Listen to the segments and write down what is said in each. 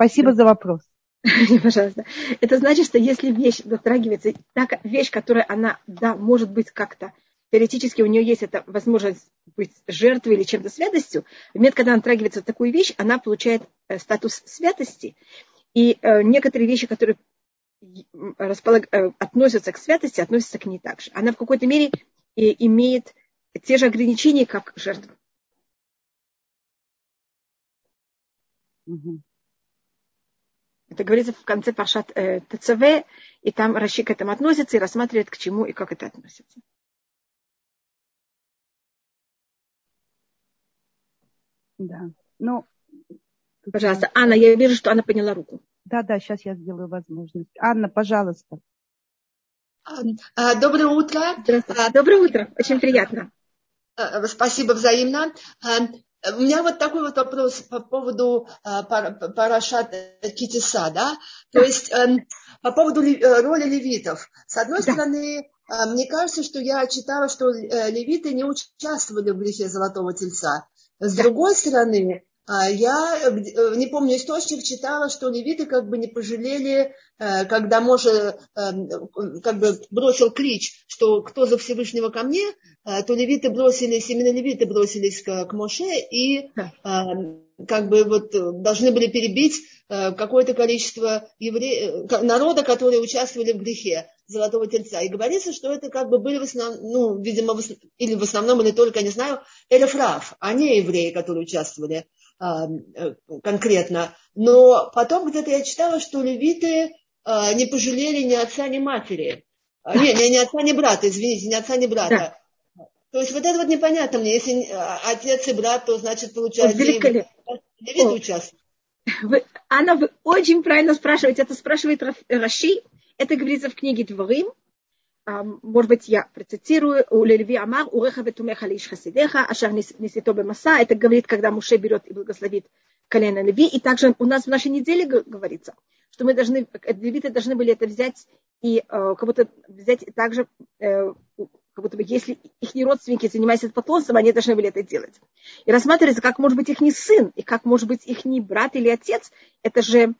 Спасибо за вопрос. Пожалуйста. Это значит, что если вещь дотрагивается, так вещь, которая она, да, может быть как-то, теоретически у нее есть эта возможность быть жертвой или чем-то святостью, в момент, когда она дотрагивается такую вещь, она получает э, статус святости. И э, некоторые вещи, которые располаг... Э, относятся к святости, относятся к ней также. Она в какой-то мере имеет те же ограничения, как жертва. Угу. Это говорится в конце Паршат э, ТЦВ, и там Раши к этому относится и рассматривает, к чему и как это относится. Да. Ну, Пожалуйста, Анна, я вижу, что она подняла руку. Да, да, сейчас я сделаю возможность. Анна, пожалуйста. А, доброе утро. Здравствуйте. А, доброе утро. Очень приятно. А, спасибо взаимно. У меня вот такой вот вопрос по поводу Парашат Китиса, да? То есть эм, по поводу э, роли левитов. С одной да. стороны, мне кажется, что я читала, что э, левиты не участвовали в грехе Золотого Тельца. С да. другой стороны, я э, э, не помню источник, читала, что левиты как бы не пожалели, э, когда Моше как бы бросил клич, что кто за Всевышнего ко мне, то левиты бросились, именно левиты бросились к, к Моше и как бы вот должны были перебить какое-то количество евре... народа, которые участвовали в грехе Золотого Тельца. И говорится, что это как бы были в основном, ну, видимо, в... или в основном, или только, не знаю, элефрав, а не евреи, которые участвовали а, конкретно. Но потом где-то я читала, что левиты а, не пожалели ни отца, ни матери. А, не, не, не отца, ни брата, извините, ни отца, ни брата. Да. То есть вот это вот непонятно мне. Если отец и брат, то значит получается... Левиты участвуют. Вы, Анна, вы очень правильно спрашиваете. Это спрашивает Раши. Это говорится в книге Дворим, может быть, я процитирую, у Леви Амар, у Реха Ветумеха Лиш Хасидеха, Ашар Несито Бемаса, это говорит, когда Муше берет и благословит колено Леви, и также у нас в нашей неделе говорится, что мы должны, левиты должны были это взять и э, как будто взять также, э, как будто бы, если их не родственники занимаются поклонством, они должны были это делать. И рассматривается, как может быть их не сын, и как может быть их не брат или отец, это же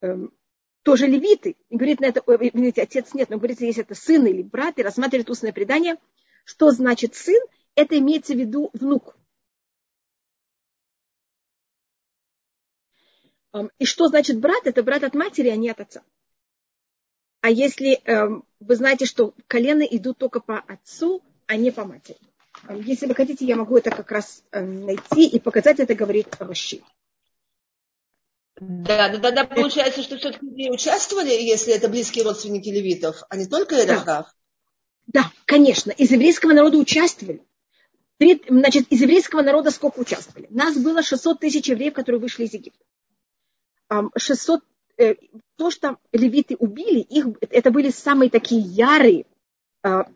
эм, тоже левиты. И говорит на это, видите, отец нет, но говорится, если это сын или брат, и рассматривает устное предание, что значит сын, это имеется в виду внук. И что значит брат? Это брат от матери, а не от отца. А если эм, вы знаете, что колено идут только по отцу, а не по матери. Если вы хотите, я могу это как раз эм, найти и показать, это говорит Раши. Да, да, да, получается, что все-таки не участвовали, если это близкие родственники левитов, а не только Эрахав. Да. да, конечно, из еврейского народа участвовали. Значит, из еврейского народа сколько участвовали? Нас было 600 тысяч евреев, которые вышли из Египта. 600, э, то, что левиты убили, их, это были самые такие ярые а,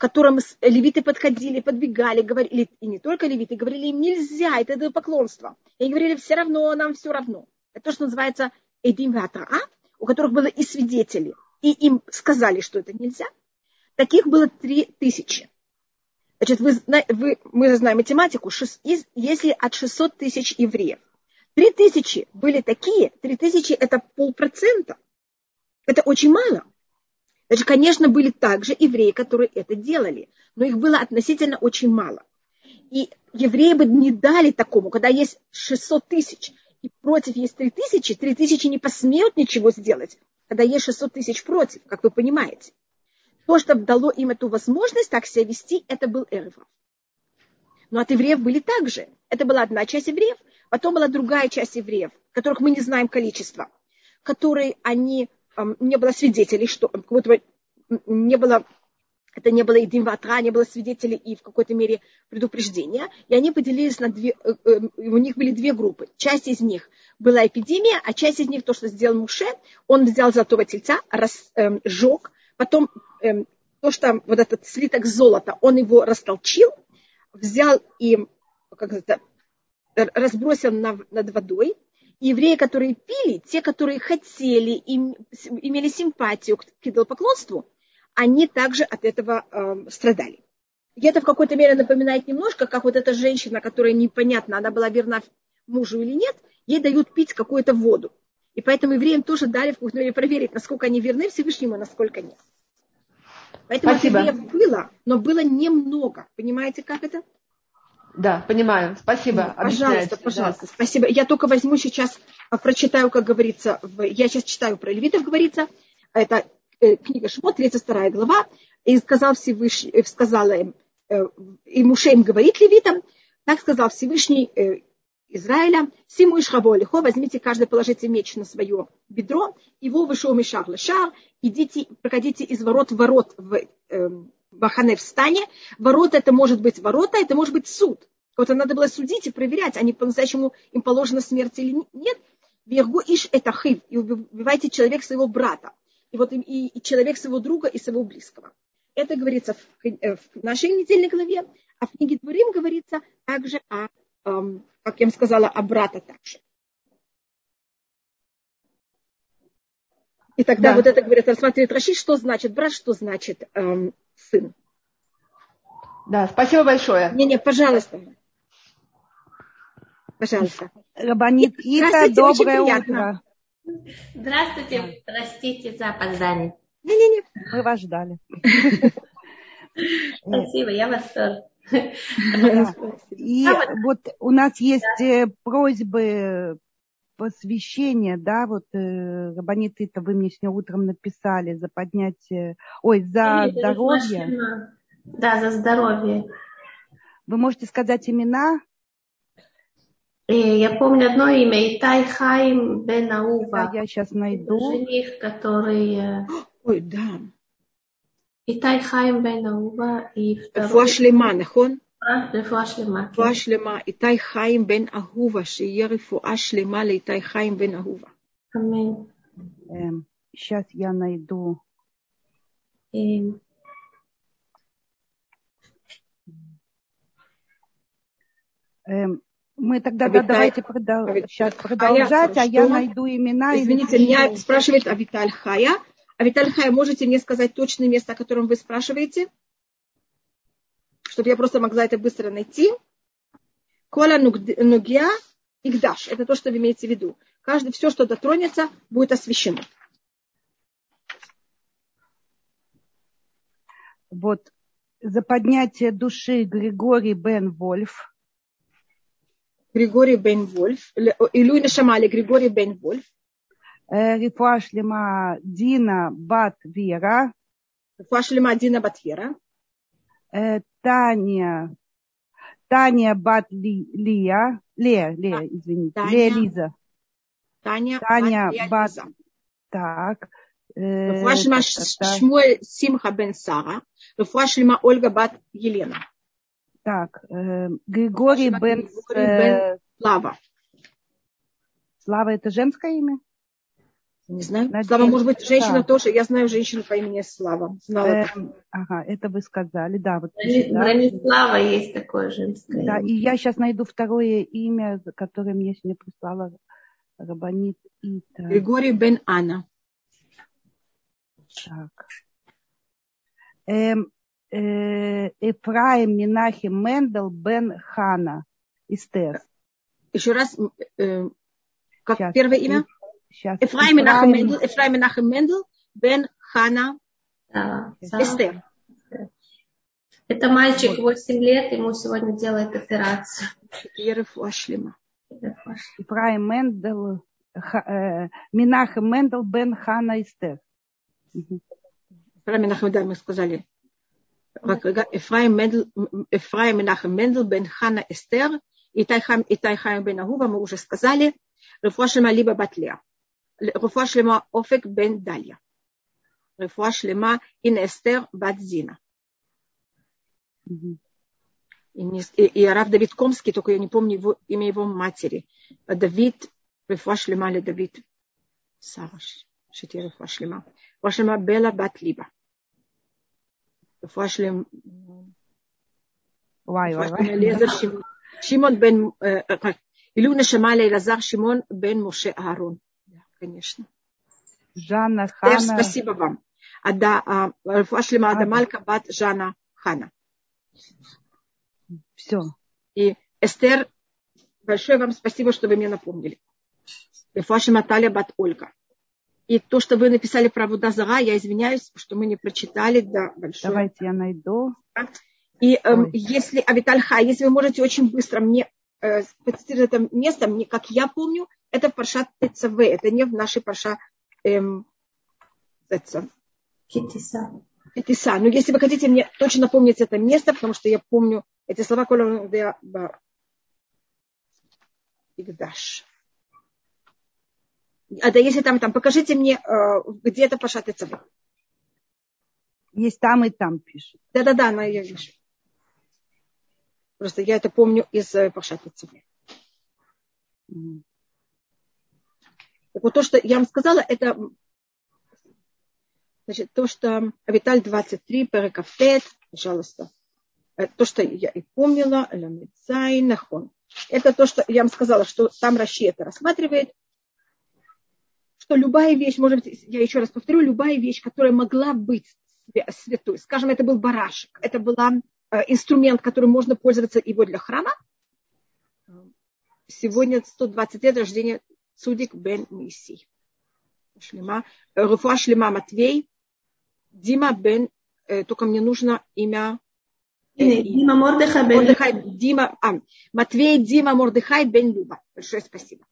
которым левиты подходили, подбегали, говорили, и не только левиты, говорили им нельзя, это идолопоклонство. И говорили, все равно, нам все равно. Это то, что называется Эдим Ватraa, у которых было и свидетели, и им сказали, что это нельзя. Таких было три тысячи. Значит, вы, вы, мы знаем математику, если от 600 тысяч евреев, три тысячи были такие, три тысячи это полпроцента. Это очень мало. Значит, конечно, были также евреи, которые это делали, но их было относительно очень мало. И евреи бы не дали такому, когда есть 600 тысяч, и против есть 3 тысячи, 3 тысячи не посмеют ничего сделать, когда есть 600 тысяч против, как вы понимаете. То, что дало им эту возможность так себя вести, это был Эрва. Но от евреев были также. Это была одна часть евреев, потом была другая часть евреев, которых мы не знаем количество, которые они не было свидетелей, что как будто не было это не было и димватра, не было свидетелей и в какой-то мере предупреждения. И они поделились на две, э, э, у них были две группы. Часть из них была эпидемия, а часть из них, то, что сделал Муше, он взял золотого тельца, разжег, эм, потом эм, то, что вот этот слиток золота, он его растолчил, взял и как это, разбросил над водой, евреи, которые пили, те, которые хотели, им, имели симпатию к идолопоклонству, они также от этого э, страдали. И это в какой-то мере напоминает немножко, как вот эта женщина, которая непонятно, она была верна мужу или нет, ей дают пить какую-то воду. И поэтому евреям тоже дали в какой-то мере проверить, насколько они верны Всевышнему, а насколько нет. Поэтому Спасибо. евреев было, но было немного. Понимаете, как это? Да, понимаю. Спасибо. Пожалуйста, Объясняете, пожалуйста. Спасибо. Я только возьму сейчас, а, прочитаю, как говорится, в- я сейчас читаю про левитов, говорится, это э, книга Шмот, 32 глава, и сказал Всевышний, э, сказала им, э, и Муше им говорит левитам, так сказал Всевышний Израиля, Симу и Шхаво лихо, возьмите каждый, положите меч на свое бедро, его вышел мешар лешар, идите, проходите из ворот в ворот в эм, Бахане в стане. Ворота это может быть ворота, это может быть суд. Кого-то надо было судить и проверять, они по-настоящему им положена смерть или нет. Вергу иш это хив, и убивайте человека своего брата. И вот и, и человек своего друга и своего близкого. Это говорится в, э, в нашей недельной главе, а в книге Дворим говорится также о, эм, как я вам сказала, о брата также. И тогда Да. вот это говорит, рассматривает Раши, что значит брат, что значит эм, сын. Да, спасибо большое. Не-не, пожалуйста. Пожалуйста. Рабанит Ита, доброе утро. Здравствуйте, простите за опоздание. Не-не-не. Мы вас ждали. Спасибо, я вас тоже. И вот у нас есть э, просьбы посвящение, да, вот э, Рабанитыта, вы мне сегодня утром написали за поднятие, ой, за Или здоровье. Да, за здоровье. Вы можете сказать имена? Э, я помню одно имя, Итай Хайм Бенаува. Да, я сейчас найду. Жених, который... Э, ой, да. Итай Хайм Бенаува и второй... Фуашлема, нахон? А, רפואה שלמה. כן. רפואה שלמה, איתי חיים בן אהובה, שיהיה רפואה שלמה לאיתי חיים בן אהובה. Аминь. Эм, сейчас я найду. И Эм, мы тогда А да, Виталь- давайте продол- а Виталь сейчас Хая, продолжать, а я что? найду имена. и Извините, запишу. меня спрашивает Авиталь Хая. Авиталь Хая, можете мне сказать точное место, о котором вы спрашиваете? Чтобы я просто могла это быстро найти. Кола нугья игдаш. Это то, что вы имеете в виду. Каждый, все, что дотронется, будет освящено. Вот за поднятие души Григорий Бен Вольф. Григорий Бен Вольф. Илюй Шамали Григорий Бен Вольф. Э, Рифуа Шлема Дина Бат Вера. Фашлема Дина Батьера. Э, Таня, Таня Бат Ли- Лия. Лея, Лея, извините. Таня. Лея Лиза. Таня, Таня Батья Бат- Лиза. Так. Э, רפואה שלמה та-та-та. שמואל שמחה בן שרה, רפואה שלמה אולגה בת ילנה, Так, э, Григорий Спасибо, Бен, Григорий э, Слава. Слава это женское имя? Не знаю. Надеюсь, Слава, может быть, женщина да. тоже. Я знаю женщину по имени Слава. Знала. Эм, ага, это вы сказали, да, вот пишет, да. Есть такое женское. Да, имя. и я сейчас найду второе имя, которое мне сегодня прислала Рабанит Ита. Григорий бен Анна. Так. Эм, э, Эфраим Минахим Мендел Бен Хана. Эстер. Еще раз, э, как Сейчас. первое имя? сейчас. Эфраим Менахем Мендел, Эфраим Менахем Мендел, Бен Хана э, да, Эстер. Это мальчик 8 лет, ему сегодня делают операцию. Ерев Ашлима. Эфраим Мендел, э, Минахем Мендел, Бен Хана Эстер. Про Минахем, да, мы сказали. Эфраим Менахем Мендел, Бен Хана Эстер, Итай Хайм Бен Агува, мы уже сказали, Рефуашима либо Батлея. רפואה שלמה אופק בן דליה, רפואה שלמה הנה אסתר בת זינה. Мгм. И, не- и- и Рав Давид Комский, только я не помню его, имя его матери. Давид, רפואה שלמה לדוד, שרה, ש- שתהיה רפואה שלמה. רפואה שלמה בלה בת ליבה. רפואה שלמה Вай, вай, вай. אליעזר שמעון- שמעון бен э, как, עילוי נשמה לאלעזר שמעון בן משה אהרון. Конечно. Жанна Хана. Эф, спасибо вам. Ада, Фашлима а, Адамалька Бат Жанна Хана. Все. И Эстер, большое вам спасибо, что вы мне напомнили. Фаши Маталья Бат Ольга. И то, что вы написали про Вудазара, я извиняюсь, что мы не прочитали. Да, большое. Давайте я найду. И эм, Ой. если, Авитальха, если вы можете очень быстро мне э, это место, мне, как я помню, это в Парша ТЦВ, это не в нашей Парша эм, Китиса. Китиса. Но если вы хотите мне точно напомнить это место, потому что я помню эти слова, Игдаш. А да если там, там, покажите мне, э, где это Пашат и Цавы. Есть там и там пишет. Да-да-да, но я вижу. Просто я это помню из э, Пашат и Цавы. Так вот то, что я вам сказала, это значит, то, что Авиталь 23, Перекафет, пожалуйста, э, то, что я и помнила, Ламицай, Нахон. Это то, что я вам сказала, что там Раши это рассматривает, что любая вещь, может быть, я еще раз повторю, любая вещь, которая могла быть святой, скажем, это был барашек, это был э, инструмент, которым можно пользоваться его для храма. Сегодня 120 лет рождения Цудик бен Миси. Шлема, э, Руфа Шлема Матвей, Дима бен, э, только мне нужно имя Дима Мордыхай бен Мордыхай, Дима, а, Матвей Дима Мордыхай бен Люба. Большое спасибо.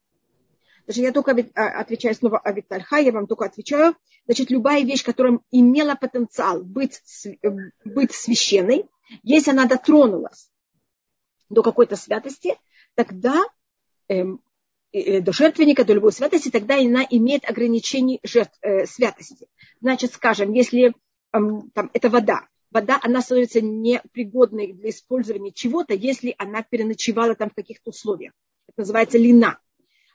Даже я только а, отвечаю снова о Витальха, я вам только отвечаю. Значит, любая вещь, которая имела потенциал быть, э, быть священной, если она дотронулась до какой-то святости, тогда эм, э, до жертвенника, до любой святости, тогда она имеет ограничение жертв, э, святости. Значит, скажем, если эм, там, это вода, вода, она становится непригодной для использования чего-то, если она переночевала там в каких-то условиях. Это называется лина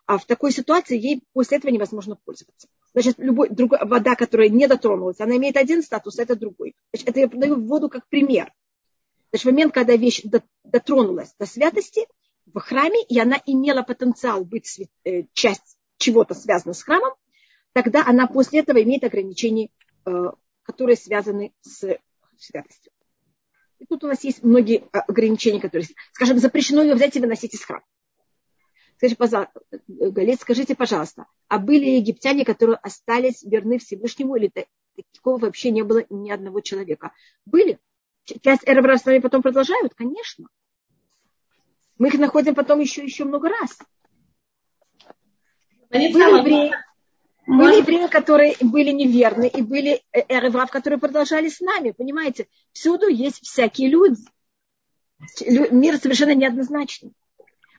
а в такой ситуации ей после этого невозможно пользоваться. Значит, любой, другой, вода, которая не дотронулась, она имеет один статус, это другой. Значит, это я подаю воду как пример. Значит, в момент, когда вещь дотронулась до святости в храме, и она имела потенциал быть э, часть чего-то связанного с храмом, тогда она после этого имеет ограничения, э, которые связаны с святостью. И тут у нас есть многие э, ограничения, которые, скажем, запрещено ее взять и выносить из храма. Скажите, пожалуйста, Галит, скажите, пожалуйста, а были египтяне, которые остались верны Всевышнему, или такого вообще не было ни одного человека? Были. Часть нами потом продолжают? Конечно. Мы их находим потом еще, еще много раз. Были евреи, были евреи, которые были неверны, и были эреврав, которые продолжали с нами. Понимаете, всюду есть всякие люди. Мир совершенно неоднозначный.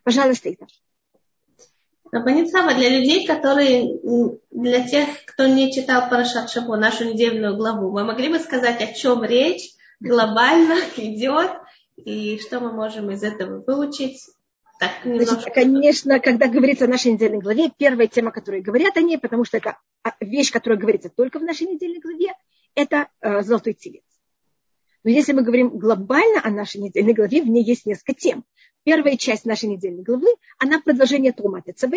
Пожалуйста, Иташ. Рабанитсава для людей, которые, для тех, кто не читал Парашат Шабо, нашу недельную главу, мы могли бы сказать, о чем речь глобально идет, и что мы можем из этого выучить? Так, Значит, конечно, когда говорится о нашей недельной главе, первая тема, которую говорят о ней, потому что это вещь, которая говорится только в нашей недельной главе, это э, золотой телец. Но если мы говорим глобально о нашей недельной главе, в ней есть несколько тем. Первая часть нашей недельной главы, она продолжение Трумата ЦВ.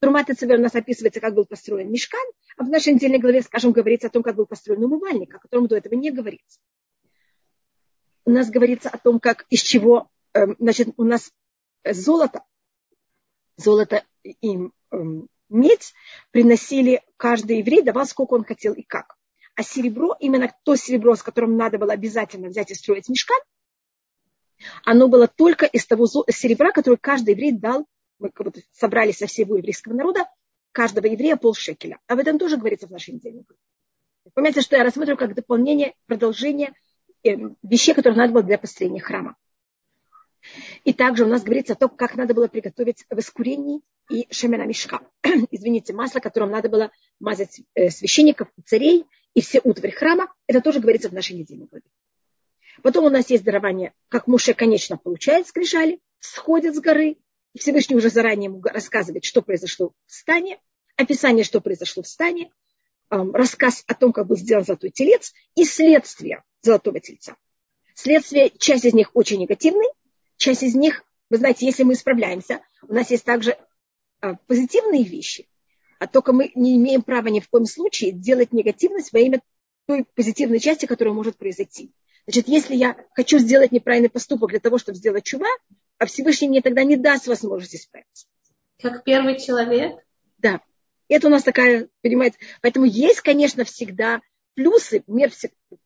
Трумата ЦВ у нас описывается, как был построен мешкан, а в нашей недельной главе, скажем, говорится о том, как был построен умывальник, о котором до этого не говорится. У нас говорится о том, как из чего, эм, значит, у нас золото, золото и эм, медь приносили каждый еврей, давал сколько он хотел и как. А серебро, именно то серебро, с которым надо было обязательно взять и строить мешкан, оно было только из того серебра, которое каждый еврей дал, мы как будто собрали со всего еврейского народа, каждого еврея полшекеля. А в этом тоже говорится в нашей неделе. Помните, что я рассматриваю как дополнение, продолжение э, вещей, которые надо было для построения храма. И также у нас говорится о том, как надо было приготовить воскурение и шемена мешка. Извините, масло, которым надо было мазать э, священников, царей и все утварь храма. Это тоже говорится в нашей недельной главе. Потом у нас есть дарование, как Муше, конечно, получает скрижали, сходит с горы. Всевышний уже заранее ему рассказывает, что произошло в стане, описание, что произошло в стане, рассказ о том, как был сделан золотой телец и следствие золотого тельца. Следствие, часть из них очень негативный, часть из них, вы знаете, если мы исправляемся, у нас есть также а, позитивные вещи, а только мы не имеем права ни в коем случае делать негативность во имя той позитивной части, которая может произойти. Значит, если я хочу сделать неправильный поступок для того, чтобы сделать чува, а Всевышний мне тогда не даст возможности исправиться. Как первый человек? Да. Это у нас такая, понимаете, поэтому есть, конечно, всегда плюсы, мир,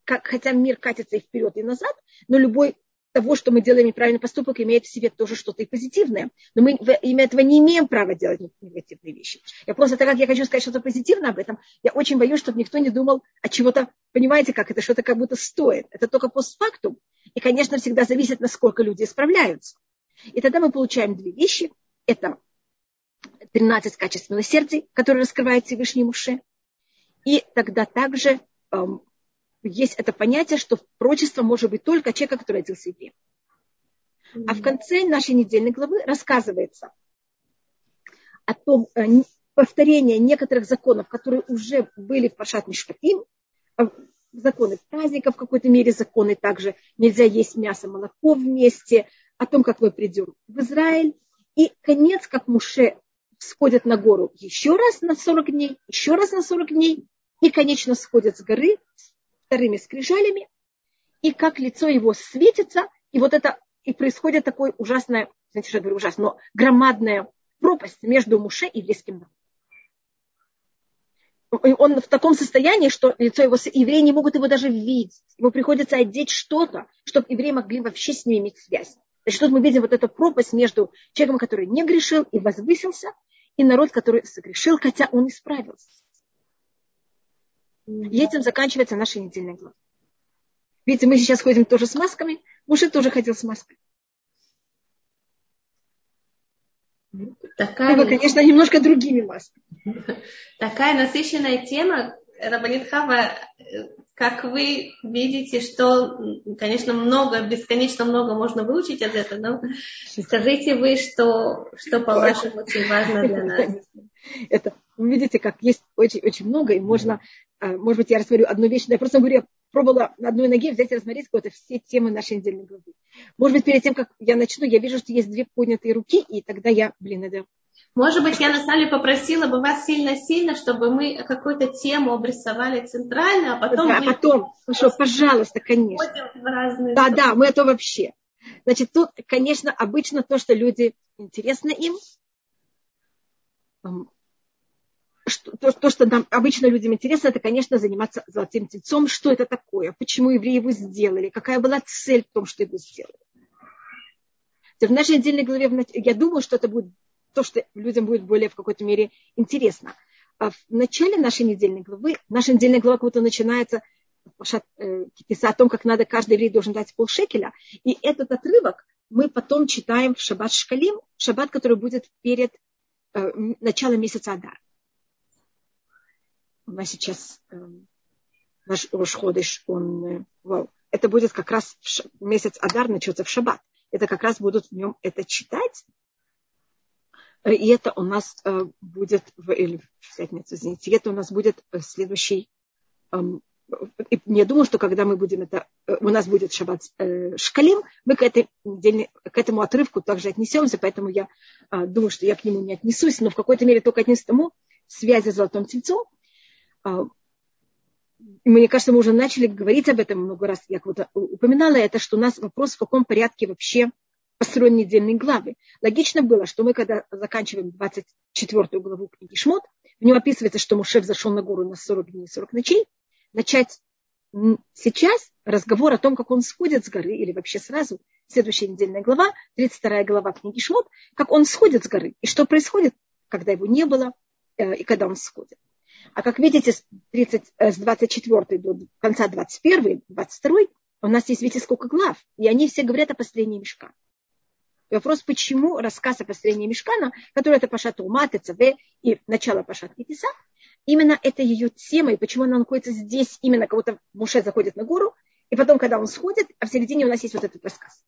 хотя мир катится и вперед, и назад, но любой того, что мы делаем неправильный поступок, имеет в себе тоже что-то и позитивное. Но мы имя этого не имеем права делать негативные вещи. Я просто, так как я хочу сказать что-то позитивное об этом, я очень боюсь, чтобы никто не думал о чего-то, понимаете, как это что-то как будто стоит. Это только постфактум. И, конечно, всегда зависит, насколько люди справляются. И тогда мы получаем две вещи. Это 13 качеств милосердия, которые раскрывает Всевышний Муше. И тогда также эм, есть это понятие, что прочество может быть только человека, который родился евреем. А в конце нашей недельной главы рассказывается о том, э, повторение некоторых законов, которые уже были в Пашат Мишпатим, э, законы праздников в какой-то мере, законы также нельзя есть мясо, молоко вместе, о том, как мы придем в Израиль. И конец, как Муше сходят на гору еще раз на 40 дней, еще раз на 40 дней, и, конечно, сходят с горы вторыми скрижалями, и как лицо его светится, и вот это, и происходит такое ужасное, знаете, что я говорю ужасно, но громадная пропасть между Муше и еврейским народом. Он в таком состоянии, что лицо его, евреи не могут его даже видеть. Ему приходится одеть что-то, чтобы евреи могли вообще с ним иметь связь. Значит, тут мы видим вот эту пропасть между человеком, который не грешил и возвысился, и народ, который согрешил, хотя он исправился. И этим заканчивается наша недельная глава. Видите, мы сейчас ходим тоже с масками. Муж тоже ходил с маской. Такая... Только, конечно, немножко другими масками. Такая насыщенная тема, Рабанит Хава, как вы видите, что, конечно, много, бесконечно много можно выучить от этого, но скажите вы, что, что по-вашему очень важно для нас. Это, вы видите, как есть очень-очень много, и можно а, может быть, я рассмотрю одну вещь, я просто говорю, я пробовала на одной ноге взять и рассмотреть какие-то все темы нашей недельной главы. Может быть, перед тем, как я начну, я вижу, что есть две поднятые руки, и тогда я, блин, это... Может быть, я на самом деле попросила бы вас сильно-сильно, чтобы мы какую-то тему обрисовали центрально, а потом... Да, мы... потом, что, пожалуйста, конечно. Да, да, мы это вообще. Значит, тут, конечно, обычно то, что люди интересно им, что, то, то, что нам обычно людям интересно, это, конечно, заниматься золотым тельцом. Что это такое? Почему евреи его сделали? Какая была цель в том, что его сделали? В нашей отдельной главе, я думаю, что это будет то, что людям будет более в какой-то мере интересно. А в начале нашей недельной главы, наша недельная глава как будто начинается э, о том, как надо, каждый еврей должен дать полшекеля. И этот отрывок мы потом читаем в Шаббат Шкалим, шаббат, который будет перед э, началом месяца Адар у нас сейчас э, наш Рошходыш, он, э, вау, это будет как раз в месяц Адар начнется в Шаббат. Это как раз будут в нем это читать. И это у нас э, будет в, или в пятницу, извините, это у нас будет э, следующий эм, и я думаю, что когда мы будем это, э, у нас будет шаббат э, шкалим, мы к, этой, к этому отрывку также отнесемся, поэтому я э, думаю, что я к нему не отнесусь, но в какой-то мере только отнесу к тому связи с золотым тельцом, а, мне кажется, мы уже начали говорить об этом много раз, я вот упоминала это, что у нас вопрос, в каком порядке вообще построены недельные главы. Логично было, что мы, когда заканчиваем 24 главу книги Шмот, в нем описывается, что Мушев зашел на гору на 40 дней и 40 ночей, начать сейчас разговор о том, как он сходит с горы, или вообще сразу, следующая недельная глава, 32 глава книги Шмот, как он сходит с горы, и что происходит, когда его не было, э, и когда он сходит. А как видите, с, 30, э, с 24 до конца 21, 22 у нас есть, видите, сколько глав. И они все говорят о построении мешка. И вопрос, почему рассказ о построении мешкана, который это Пашат Умат, ЦВ и начало Пашат Китиса, именно это ее тема, и почему она находится здесь, именно будто Муше заходит на гору, и потом, когда он сходит, а в середине у нас есть вот этот рассказ.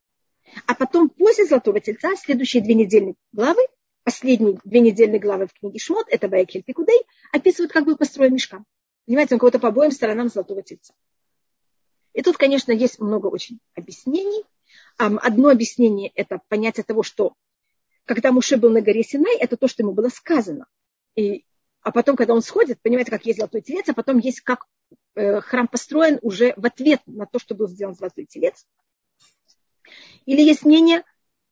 А потом, после Золотого Тельца, следующие две недельные главы, последние две недельные главы в книге Шмот, это Баекель Пикудей, описывают, как был построен мешкан. Понимаете, он кого-то по обоим сторонам золотого тельца. И тут, конечно, есть много очень объяснений. Одно объяснение – это понятие того, что когда Муше был на горе Синай, это то, что ему было сказано. И, а потом, когда он сходит, понимаете, как есть золотой телец, а потом есть как э, храм построен уже в ответ на то, что был сделан золотой телец. Или есть мнение,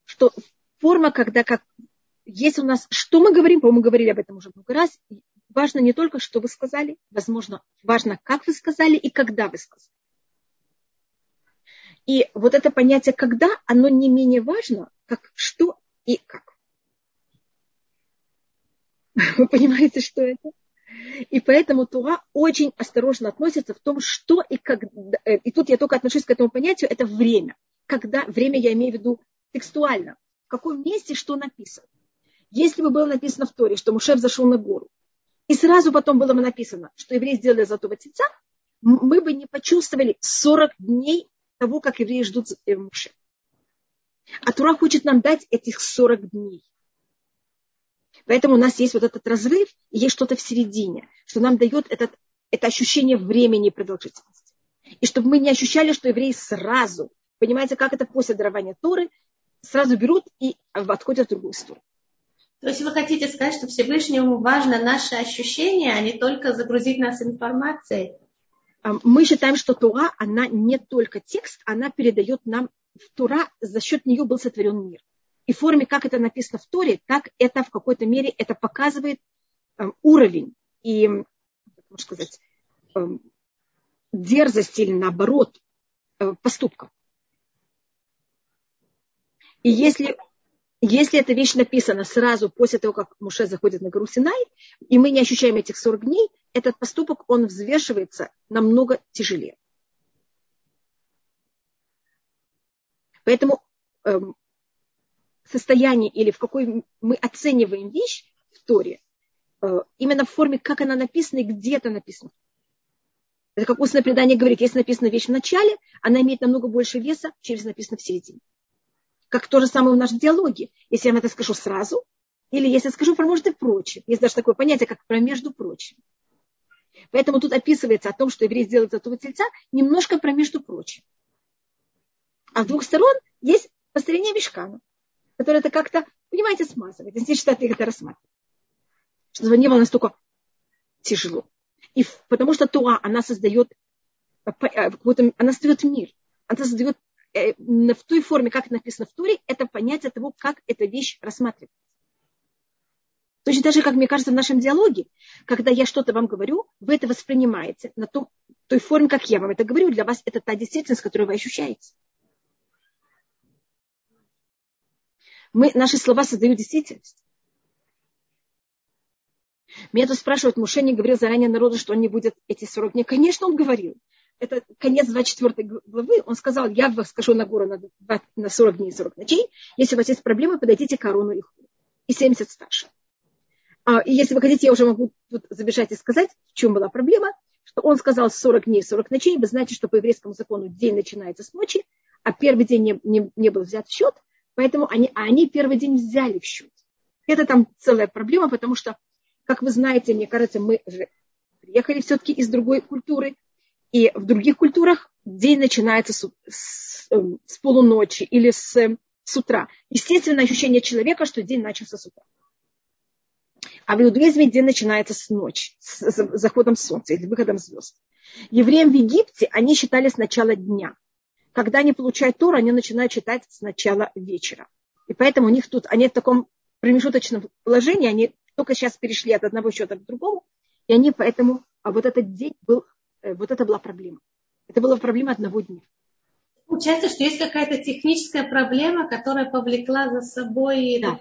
что форма, когда как есть у нас, что мы говорим, по-моему, говорили об этом уже много раз, важно не только, что вы сказали, возможно, важно, как вы сказали и когда вы сказали. И вот это понятие «когда», оно не менее важно, как что и как. Вы понимаете, что это? И поэтому Тура очень осторожно относится в том, что и как. Э, и тут я только отношусь к этому понятию, это время. Когда, время я имею в виду текстуально. В каком месте что написано. Если бы было написано в Торе, что Мушев зашел на гору, и сразу потом было бы написано, что евреи сделали золотого тельца, мы бы не почувствовали 40 дней того, как евреи ждут Муше. А Тура хочет нам дать этих 40 дней. Поэтому у нас есть вот этот разрыв, и есть что-то в середине, что нам дает этот, это ощущение времени и продолжительности. И чтобы мы не ощущали, что евреи сразу, понимаете, как это после дарования Торы, сразу берут и отходят в другую сторону. То есть вы хотите сказать, что Всевышнему важно наше ощущение, а не только загрузить нас информацией? Мы считаем, что Тура, она не только текст, она передает нам в Тура, за счет нее был сотворен мир. И в форме, как это написано в Торе, так это в какой-то мере это показывает э, уровень и, можно сказать, э, дерзость или наоборот э, поступков. И если если эта вещь написана сразу после того, как Муше заходит на гору Синай, и мы не ощущаем этих 40 дней, этот поступок, он взвешивается намного тяжелее. Поэтому эм, состоянии или в какой мы оцениваем вещь в Торе, э, именно в форме, как она написана и где это написано. Это как устное предание говорит, если написана вещь в начале, она имеет намного больше веса, чем если написано в середине. Как то же самое в нашем диалоге. Если я вам это скажу сразу, или если скажу про может и прочее. Есть даже такое понятие, как про между прочим. Поэтому тут описывается о том, что еврей сделает золотого тельца, немножко про между прочим. А с двух сторон есть построение Вишкана, которое это как-то, понимаете, смазывает. Здесь штаты это рассматривают. Чтобы не было настолько тяжело. И потому что Туа, она создает, э, она создает мир. Она создает в той форме, как написано в Туре, это понятие того, как эта вещь рассматривается. Точно так же, как мне кажется, в нашем диалоге, когда я что-то вам говорю, вы это воспринимаете на том, той форме, как я вам это говорю. Для вас это та действительность, которую вы ощущаете. Мы, наши слова создают действительность. Меня тут спрашивают, Муше не говорил заранее народу, что он не будет эти 40 дней. Конечно, он говорил это конец 24 главы, он сказал, я вас скажу на гору на, на 40 дней и 40 ночей. Если у вас есть проблемы, подойдите к Арону и Хуру. И 70 старше. А, и если вы хотите, я уже могу тут забежать и сказать, в чем была проблема. Что он сказал 40 дней, 40 ночей. Вы знаете, что по еврейскому закону день начинается с ночи, а первый день не, не, не был взят в счет. Поэтому они, а они первый день взяли в счет. Это там целая проблема, потому что, как вы знаете, мне кажется, мы же приехали все-таки из другой культуры, и в других культурах день начинается с, с, эм, с полуночи или с, с утра. Естественное ощущение человека, что день начался с утра. А в иудаизме день начинается с ночи, с заходом солнца или выходом звезд. Евреям в Египте они считали с начала дня. Когда они получают Тору, они начинают читать с начала вечера. И поэтому у них тут, они в таком промежуточном положении, они только сейчас перешли от одного счета к другому, и они поэтому, а вот этот день был Э, вот это была проблема. Это была проблема одного дня. Получается, что есть какая-то техническая проблема, которая повлекла за собой... Да.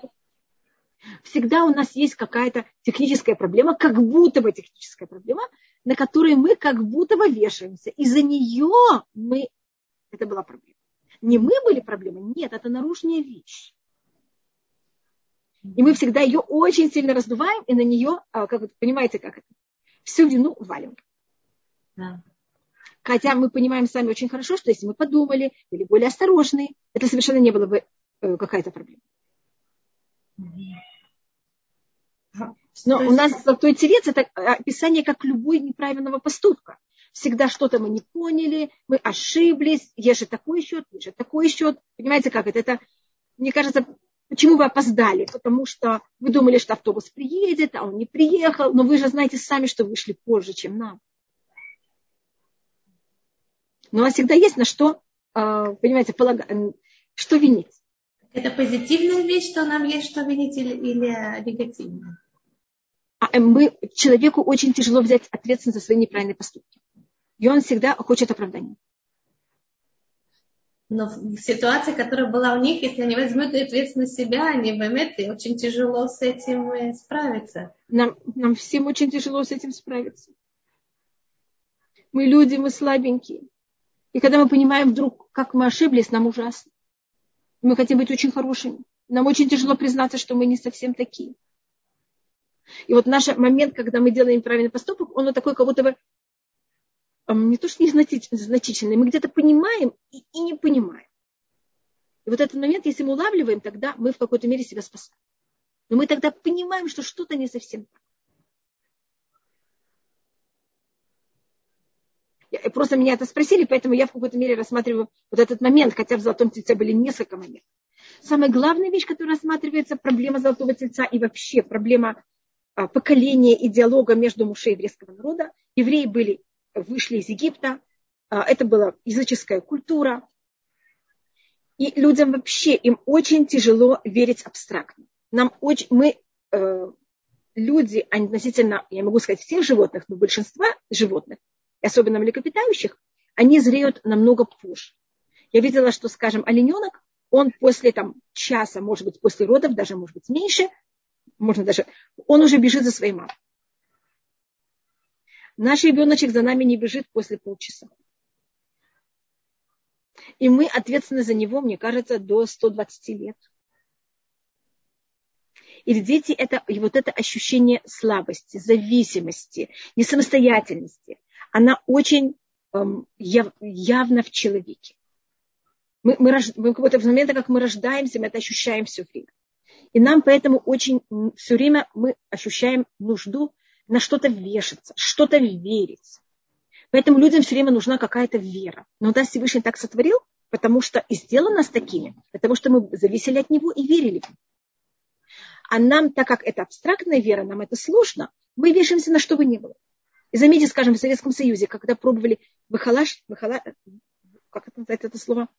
Всегда у нас есть какая-то техническая проблема, как будто бы техническая проблема, на которой мы как будто бы вешаемся. Из-за нее мы... Это была проблема. Не мы были проблемой, нет, это наружная вещь. И мы всегда ее очень сильно раздуваем, и на нее, а, как вы понимаете, как это, всю вину валим. Да. Хотя мы понимаем сами очень хорошо, что если мы подумали, были более осторожны, это совершенно не было бы э, какая-то проблема. Но у нас золотой телец это описание как любой неправильного поступка. Всегда что-то мы не поняли, мы ошиблись, есть же такой счет, есть же такой счет. Понимаете, как это? Это, мне кажется, почему вы опоздали? Потому что вы думали, что автобус приедет, а он не приехал, но вы же знаете сами, что вышли позже, чем нам но у вас всегда есть на что, а, понимаете, полага... что винить. Это позитивная вещь, что нам есть что винить или, или негативная? А мы, человеку очень тяжело взять ответственность за свои неправильные поступки. И он всегда хочет оправдания. Но в ситуации, которая была у них, если они возьмут ответственность себя, они поймут, и очень тяжело с этим э, справиться. Нам, нам всем очень тяжело с этим справиться. Мы люди, мы слабенькие. И когда мы понимаем вдруг, как мы ошиблись, нам ужасно. Мы хотим быть очень хорошими. Нам очень тяжело признаться, что мы не совсем такие. И вот наш момент, когда мы делаем правильный поступок, он вот такой, как будто бы не то, что незначительный, мы где-то понимаем и, и не понимаем. И вот этот момент, если мы улавливаем, тогда мы в какой-то мере себя спасаем. Но мы тогда понимаем, что что-то не совсем так. Просто меня это спросили, поэтому я в какой-то мере рассматриваю вот этот момент, хотя в золотом тельце были несколько моментов. Самая главная вещь, которая рассматривается, проблема золотого тельца и вообще проблема а, поколения и диалога между мужей еврейского народа. Евреи были вышли из Египта, а, это была языческая культура, и людям вообще, им очень тяжело верить абстрактно. Нам очень, мы, э, люди, относительно, я могу сказать, всех животных, но большинства животных, особенно млекопитающих, они зреют намного позже. Я видела, что, скажем, олененок, он после там, часа, может быть, после родов, даже, может быть, меньше, можно даже, он уже бежит за своей мамой. Наш ребеночек за нами не бежит после полчаса. И мы ответственны за него, мне кажется, до 120 лет. И дети это, и вот это ощущение слабости, зависимости, несамостоятельности, она очень эм, яв, явно в человеке. Мы, мы, мы какой-то в момент, как мы рождаемся, мы это ощущаем все время. И нам поэтому очень все время мы ощущаем нужду на что-то вешаться, что-то верить. Поэтому людям все время нужна какая-то вера. Но да, Всевышний так сотворил, потому что и сделал нас такими, потому что мы зависели от него и верили. А нам, так как это абстрактная вера, нам это сложно, мы вешаемся на что бы ни было. И заметьте, скажем, в Советском Союзе, когда пробовали выхалаш, выхала, как это называется это слово,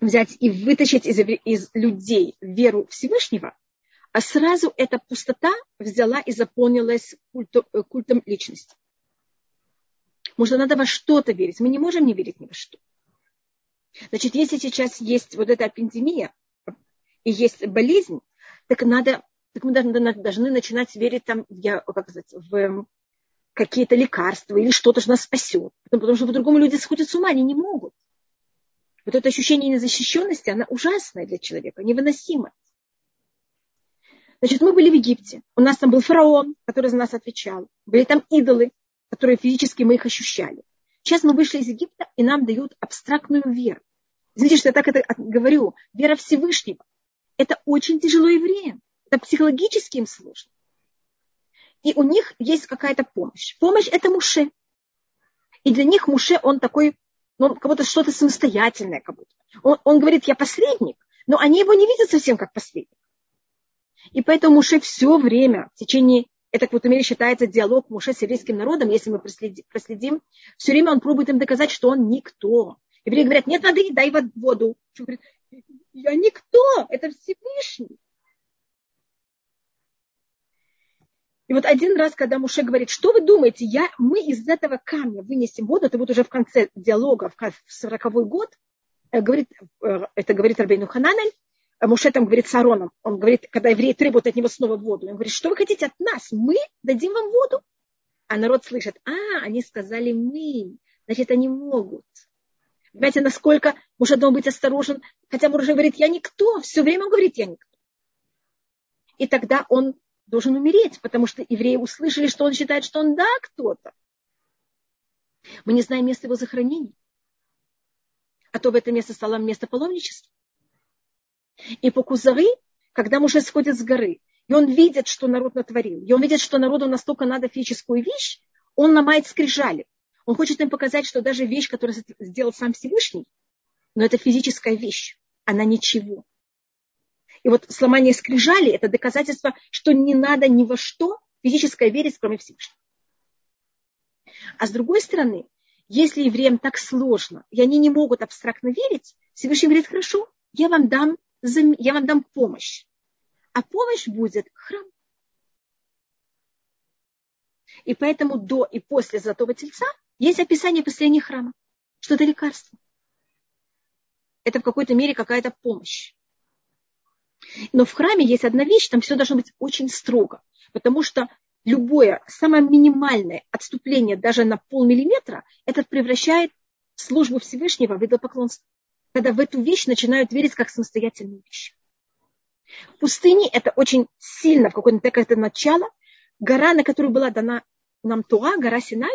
взять и вытащить из, из людей веру Всевышнего, а сразу эта пустота взяла и заполнилась культом, э, культом личности. Может, надо во что-то верить. Мы не можем не верить ни во что. Значит, если сейчас есть вот эта пандемия и есть болезнь, так надо, так мы должны, должны начинать верить там, я, как сказать, в какие-то лекарства или что-то, что нас спасет. Потому что по-другому люди сходят с ума, они не могут. Вот это ощущение незащищенности, она ужасная для человека, невыносимая. Значит, мы были в Египте. У нас там был фараон, который за нас отвечал. Были там идолы, которые физически мы их ощущали. Сейчас мы вышли из Египта, и нам дают абстрактную веру. Извините, что я так это говорю. Вера Всевышнего. Это очень тяжело евреям. Это психологически им сложно. И у них есть какая-то помощь. Помощь – это Муше. И для них Муше, он такой, ну, он как будто что-то самостоятельное. Как будто. Он, он говорит, я посредник, но они его не видят совсем как посредник. И поэтому Муше все время, в течение, это в какой-то мере считается диалог Муше с еврейским народом, если мы проследим, проследим, все время он пробует им доказать, что он никто. Евреи говорят, нет воды, дай воду. Он говорит, я никто, это Всевышний. И вот один раз, когда Муше говорит, что вы думаете, я, мы из этого камня вынесем воду, это вот уже в конце диалога, в 40 год, э, говорит, э, это говорит Рабейну Хананель, а Муше там говорит с Ароном, он говорит, когда евреи требуют от него снова воду, он говорит, что вы хотите от нас? Мы дадим вам воду? А народ слышит, а, они сказали мы, значит, они могут. Понимаете, насколько Муше должен быть осторожен, хотя Муше говорит, я никто, все время он говорит, я никто. И тогда он должен умереть, потому что евреи услышали, что он считает, что он да, кто-то. Мы не знаем место его захоронения. А то в это место стало место паломничества. И по Кузары, когда Муше сходит с горы, и он видит, что народ натворил, и он видит, что народу настолько надо физическую вещь, он ломает скрижали. Он хочет им показать, что даже вещь, которую сделал сам Всевышний, но это физическая вещь, она ничего. И вот сломание скрижали – это доказательство, что не надо ни во что физическое верить, кроме Всевышнего. А с другой стороны, если евреям так сложно, и они не могут абстрактно верить, Всевышний говорит, хорошо, я вам дам я вам дам помощь. А помощь будет храм. И поэтому до и после Золотого Тельца есть описание построения храма, что это лекарство. Это в какой-то мере какая-то помощь. Но в храме есть одна вещь, там все должно быть очень строго, потому что любое самое минимальное отступление даже на полмиллиметра, это превращает службу Всевышнего в идолопоклонство. Когда в эту вещь начинают верить как самостоятельную вещь. В пустыне это очень сильно, в какое-то это начало. Гора, на которую была дана нам Туа, гора Синай,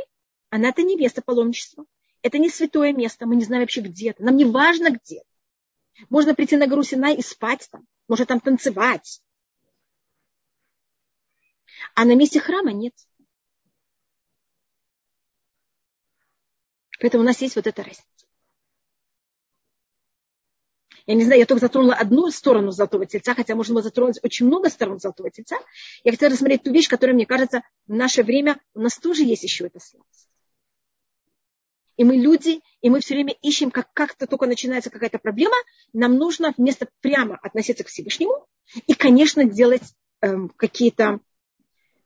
она это не место паломничества. Это не святое место, мы не знаем вообще где это. Нам не важно где. Можно прийти на гору Синай и спать там, можно там танцевать. А на месте храма нет. Поэтому у нас есть вот эта разница. Я не знаю, я только затронула одну сторону золотого тельца, хотя можно было затронуть очень много сторон золотого тельца. Я хотела рассмотреть ту вещь, которая, мне кажется, в наше время у нас тоже есть еще эта слабость. И мы люди, и мы все время ищем, как как-то только начинается какая-то проблема, нам нужно вместо прямо относиться к Всевышнему и, конечно, делать эм, какие-то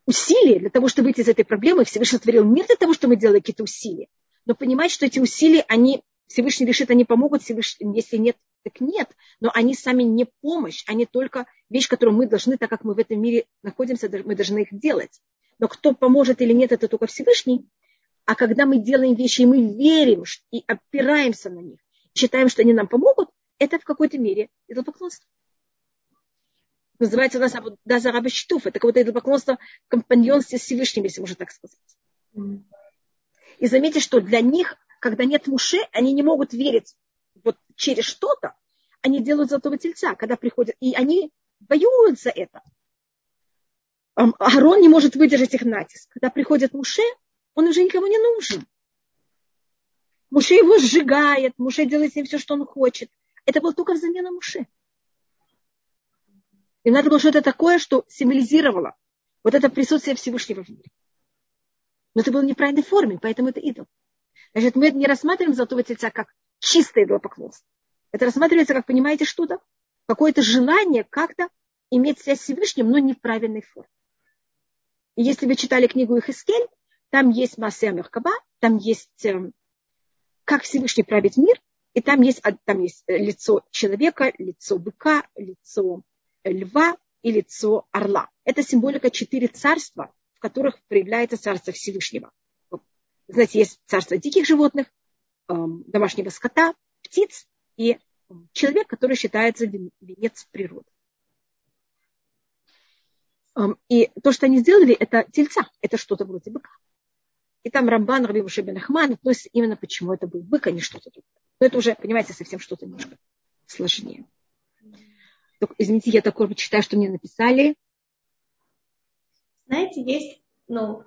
усилия для того, чтобы выйти из этой проблемы. Всевышний творил мир для того, чтобы мы делали какие-то усилия. Но понимать, что эти усилия, они, Всевышний решит, они помогут, Всевышний, если нет, так нет. Но они сами не помощь, они только вещь, которую мы должны, так как мы в этом мире находимся, мы должны их делать. Но кто поможет или нет, это только Всевышний. А когда мы делаем вещи, и мы верим и опираемся на них, считаем, что они нам помогут, это в какой-то мере идолопоклонство. Называется нас даже рабочтуф. Это какое-то идолопоклонство в компаньонстве с Всевышним, если можно так сказать. И заметьте, что для них, когда нет муши, они не могут верить вот через что-то. Они делают золотого тельца, когда приходят. И они за это. Арон не может выдержать их натиск. Когда приходит Муше, он уже никому не нужен. Муше его сжигает, Муше делает с ним все, что он хочет. Это было только взамен на Муше. И надо было что-то такое, что символизировало вот это присутствие Всевышнего в мире. Но это было в неправильной форме, поэтому это идол. Значит, мы не рассматриваем золотого тельца как чистое идолопоклонство. Это рассматривается, как понимаете, что-то, какое-то желание как-то иметь связь с Всевышним, но не в правильной форме. И если вы читали книгу Ихискель, там есть Масея Меркаба, там есть э, как Всевышний править мир, и там есть, там есть э, лицо человека, лицо быка, лицо льва и лицо орла. Это символика четыре царства, в которых проявляется царство Всевышнего. Знаете, есть царство диких животных, эм, домашнего скота, птиц и человек, который считается венец природы. Эм, и то, что они сделали, это тельца, это что-то вроде быка. И там Рамбан, Раби Мушебен Ахман относится именно почему это был бык, а не что-то другое. Но это уже, понимаете, совсем что-то немножко сложнее. Только, извините, я такое читаю, что мне написали. Знаете, есть, ну,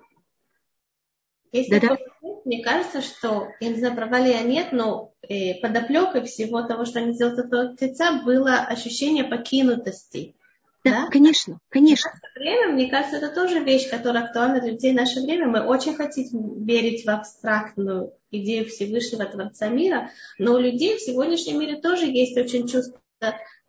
есть да -да. такой, мне кажется, что, я не знаю, права ли я нет, но э, подоплекой всего того, что они сделали от отца, было ощущение покинутости. Да, конечно, конечно. В наше время, мне кажется, это тоже вещь, которая актуальна для людей в наше время. Мы очень хотим верить в абстрактную идею Всевышнего Творца мира, но у людей в сегодняшнем мире тоже есть очень чувство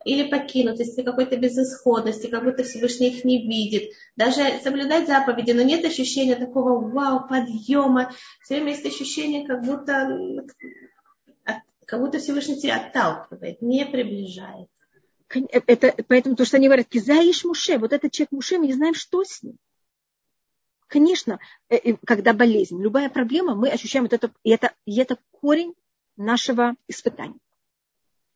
или покинутости, какой-то безысходности, как будто Всевышний их не видит. Даже соблюдать заповеди, но нет ощущения такого вау, подъема. Все время есть ощущение, как будто, как будто Всевышний тебя отталкивает, не приближает. Это, поэтому то, что они говорят, кизаиш муше, вот этот человек муше, мы не знаем, что с ним. Конечно, э, когда болезнь, любая проблема, мы ощущаем вот это, и это, и это корень нашего испытания.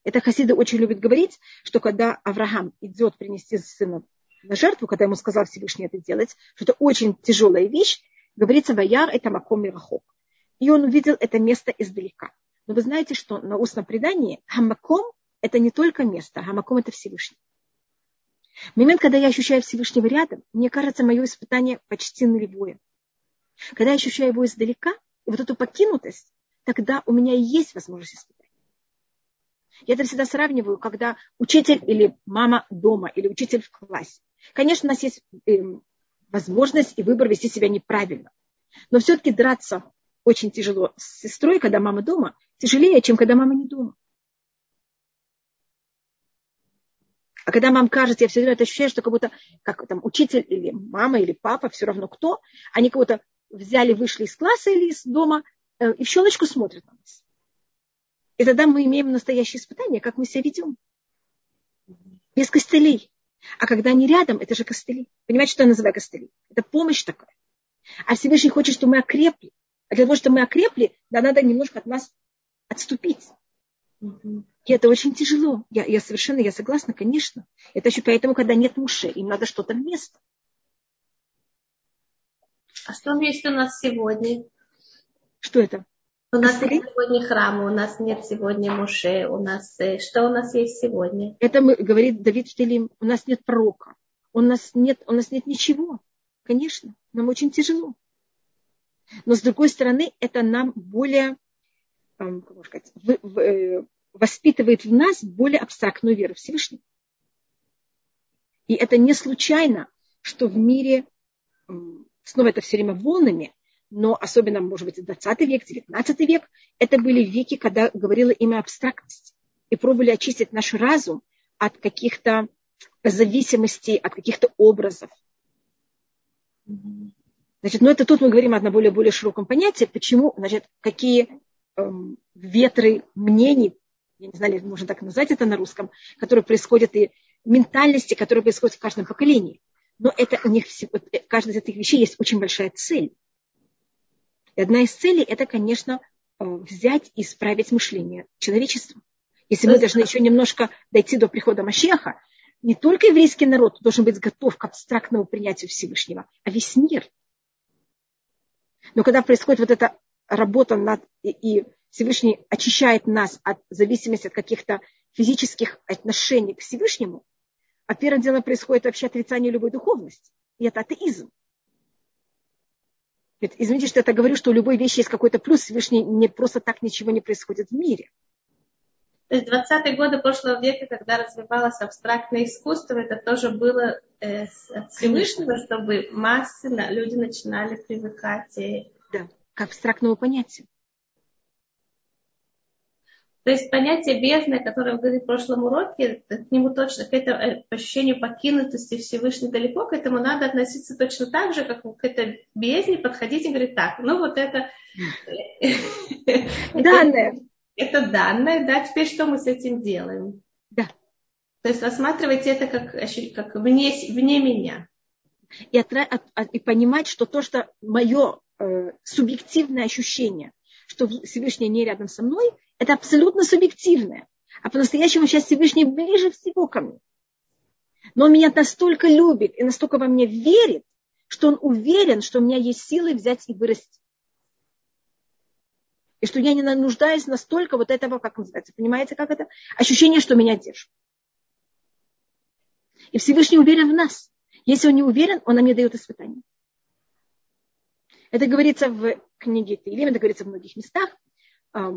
Это хасиды очень любят говорить, что когда Авраам идет принести сына на жертву, когда ему сказал Всевышний это делать, что это очень тяжелая вещь, говорится, Ваяр это Маком Мирахок. И он увидел это место издалека. Но вы знаете, что на устном предании Хамаком это не только место, Хамаком это Всевышний. В момент, когда я ощущаю Всевышнего рядом, мне кажется, мое испытание почти нулевое. Когда я ощущаю его издалека, и вот эту покинутость, тогда у меня и есть возможность испытать. Я это всегда сравниваю, когда учитель или мама дома, или учитель в классе. Конечно, у нас есть эм, возможность и выбор вести себя неправильно. Но все-таки драться очень тяжело с сестрой, когда мама дома, тяжелее, чем когда мама не дома. А когда мама кажется, я все время это ощущаю, что как будто как там учитель или мама или папа, все равно кто, они кого-то взяли, вышли из класса или из дома э, и в щелочку смотрят на нас. И тогда мы имеем настоящее испытание, как мы себя ведем. Без костылей. А когда они рядом, это же костыли. Понимаете, что я называю костыли? Это помощь такая. А Всевышний хочет, чтобы мы окрепли. А для того, чтобы мы окрепли, да, надо немножко от нас отступить. И это очень тяжело. Я, я совершенно, я согласна, конечно. Это еще поэтому, когда нет мужа, им надо что-то вместо. А что есть у нас сегодня? Что это? У нас нет сегодня храма, у нас нет сегодня Муше, у нас э, что у нас есть сегодня? Это мы, говорит Давид Штелим, у нас нет пророка, у нас нет, у нас нет ничего. Конечно, нам очень тяжело. Но с другой стороны, это нам более, как сказать, в, в, э, воспитывает в нас более абстрактную веру Всевышнего. И это не случайно, что в мире, снова это все время волнами, но особенно, может быть, 20 век, 19 век, это были веки, когда говорило имя абстрактность. И пробовали очистить наш разум от каких-то зависимостей, от каких-то образов. Значит, ну это тут мы говорим о более, более широком понятии, почему, значит, какие ветры мнений, я не знаю, можно так назвать это на русском, которые происходят и ментальности, которые происходят в каждом поколении. Но это у них, э, каждая из этих вещей есть очень большая цель. И одна из целей – это, конечно, э, взять и исправить мышление человечества. Если мы должны еще немножко дойти до прихода Машеха, не только еврейский народ должен быть готов к абстрактному принятию Всевышнего, а весь мир. Но когда происходит вот эта работа над, и Всевышний очищает нас от зависимости от каких-то физических отношений к Всевышнему, а первым делом происходит вообще отрицание любой духовности. И это атеизм. Ведь, извините, что я так говорю, что у любой вещи есть какой-то плюс, Всевышний не просто так ничего не происходит в мире. То есть 20-е годы прошлого века, когда развивалось абстрактное искусство, это тоже было э, от Всевышнего, чтобы массы, люди начинали привыкать. И... Да, к абстрактному понятию. То есть понятие бездны, которое вы говорили в прошлом уроке, к нему точно, к этому э, ощущению покинутости Всевышнего далеко, к этому надо относиться точно так же, как к этой бездне, подходить и говорить, так, ну вот это... Данное. Это данное, да, теперь что мы с этим делаем? Да. То есть рассматривайте это как, как вне, вне меня. И понимать, что то, что мое э, субъективное ощущение, что Всевышний не рядом со мной, это абсолютно субъективное. А по-настоящему сейчас Всевышний ближе всего ко мне. Но он меня настолько любит и настолько во мне верит, что он уверен, что у меня есть силы взять и вырасти. И что я не нуждаюсь настолько вот этого, как называется, понимаете, как это? Ощущение, что меня держит. И Всевышний уверен в нас. Если он не уверен, он нам не дает испытания. Это говорится в книге Таилим, это говорится в многих местах. А,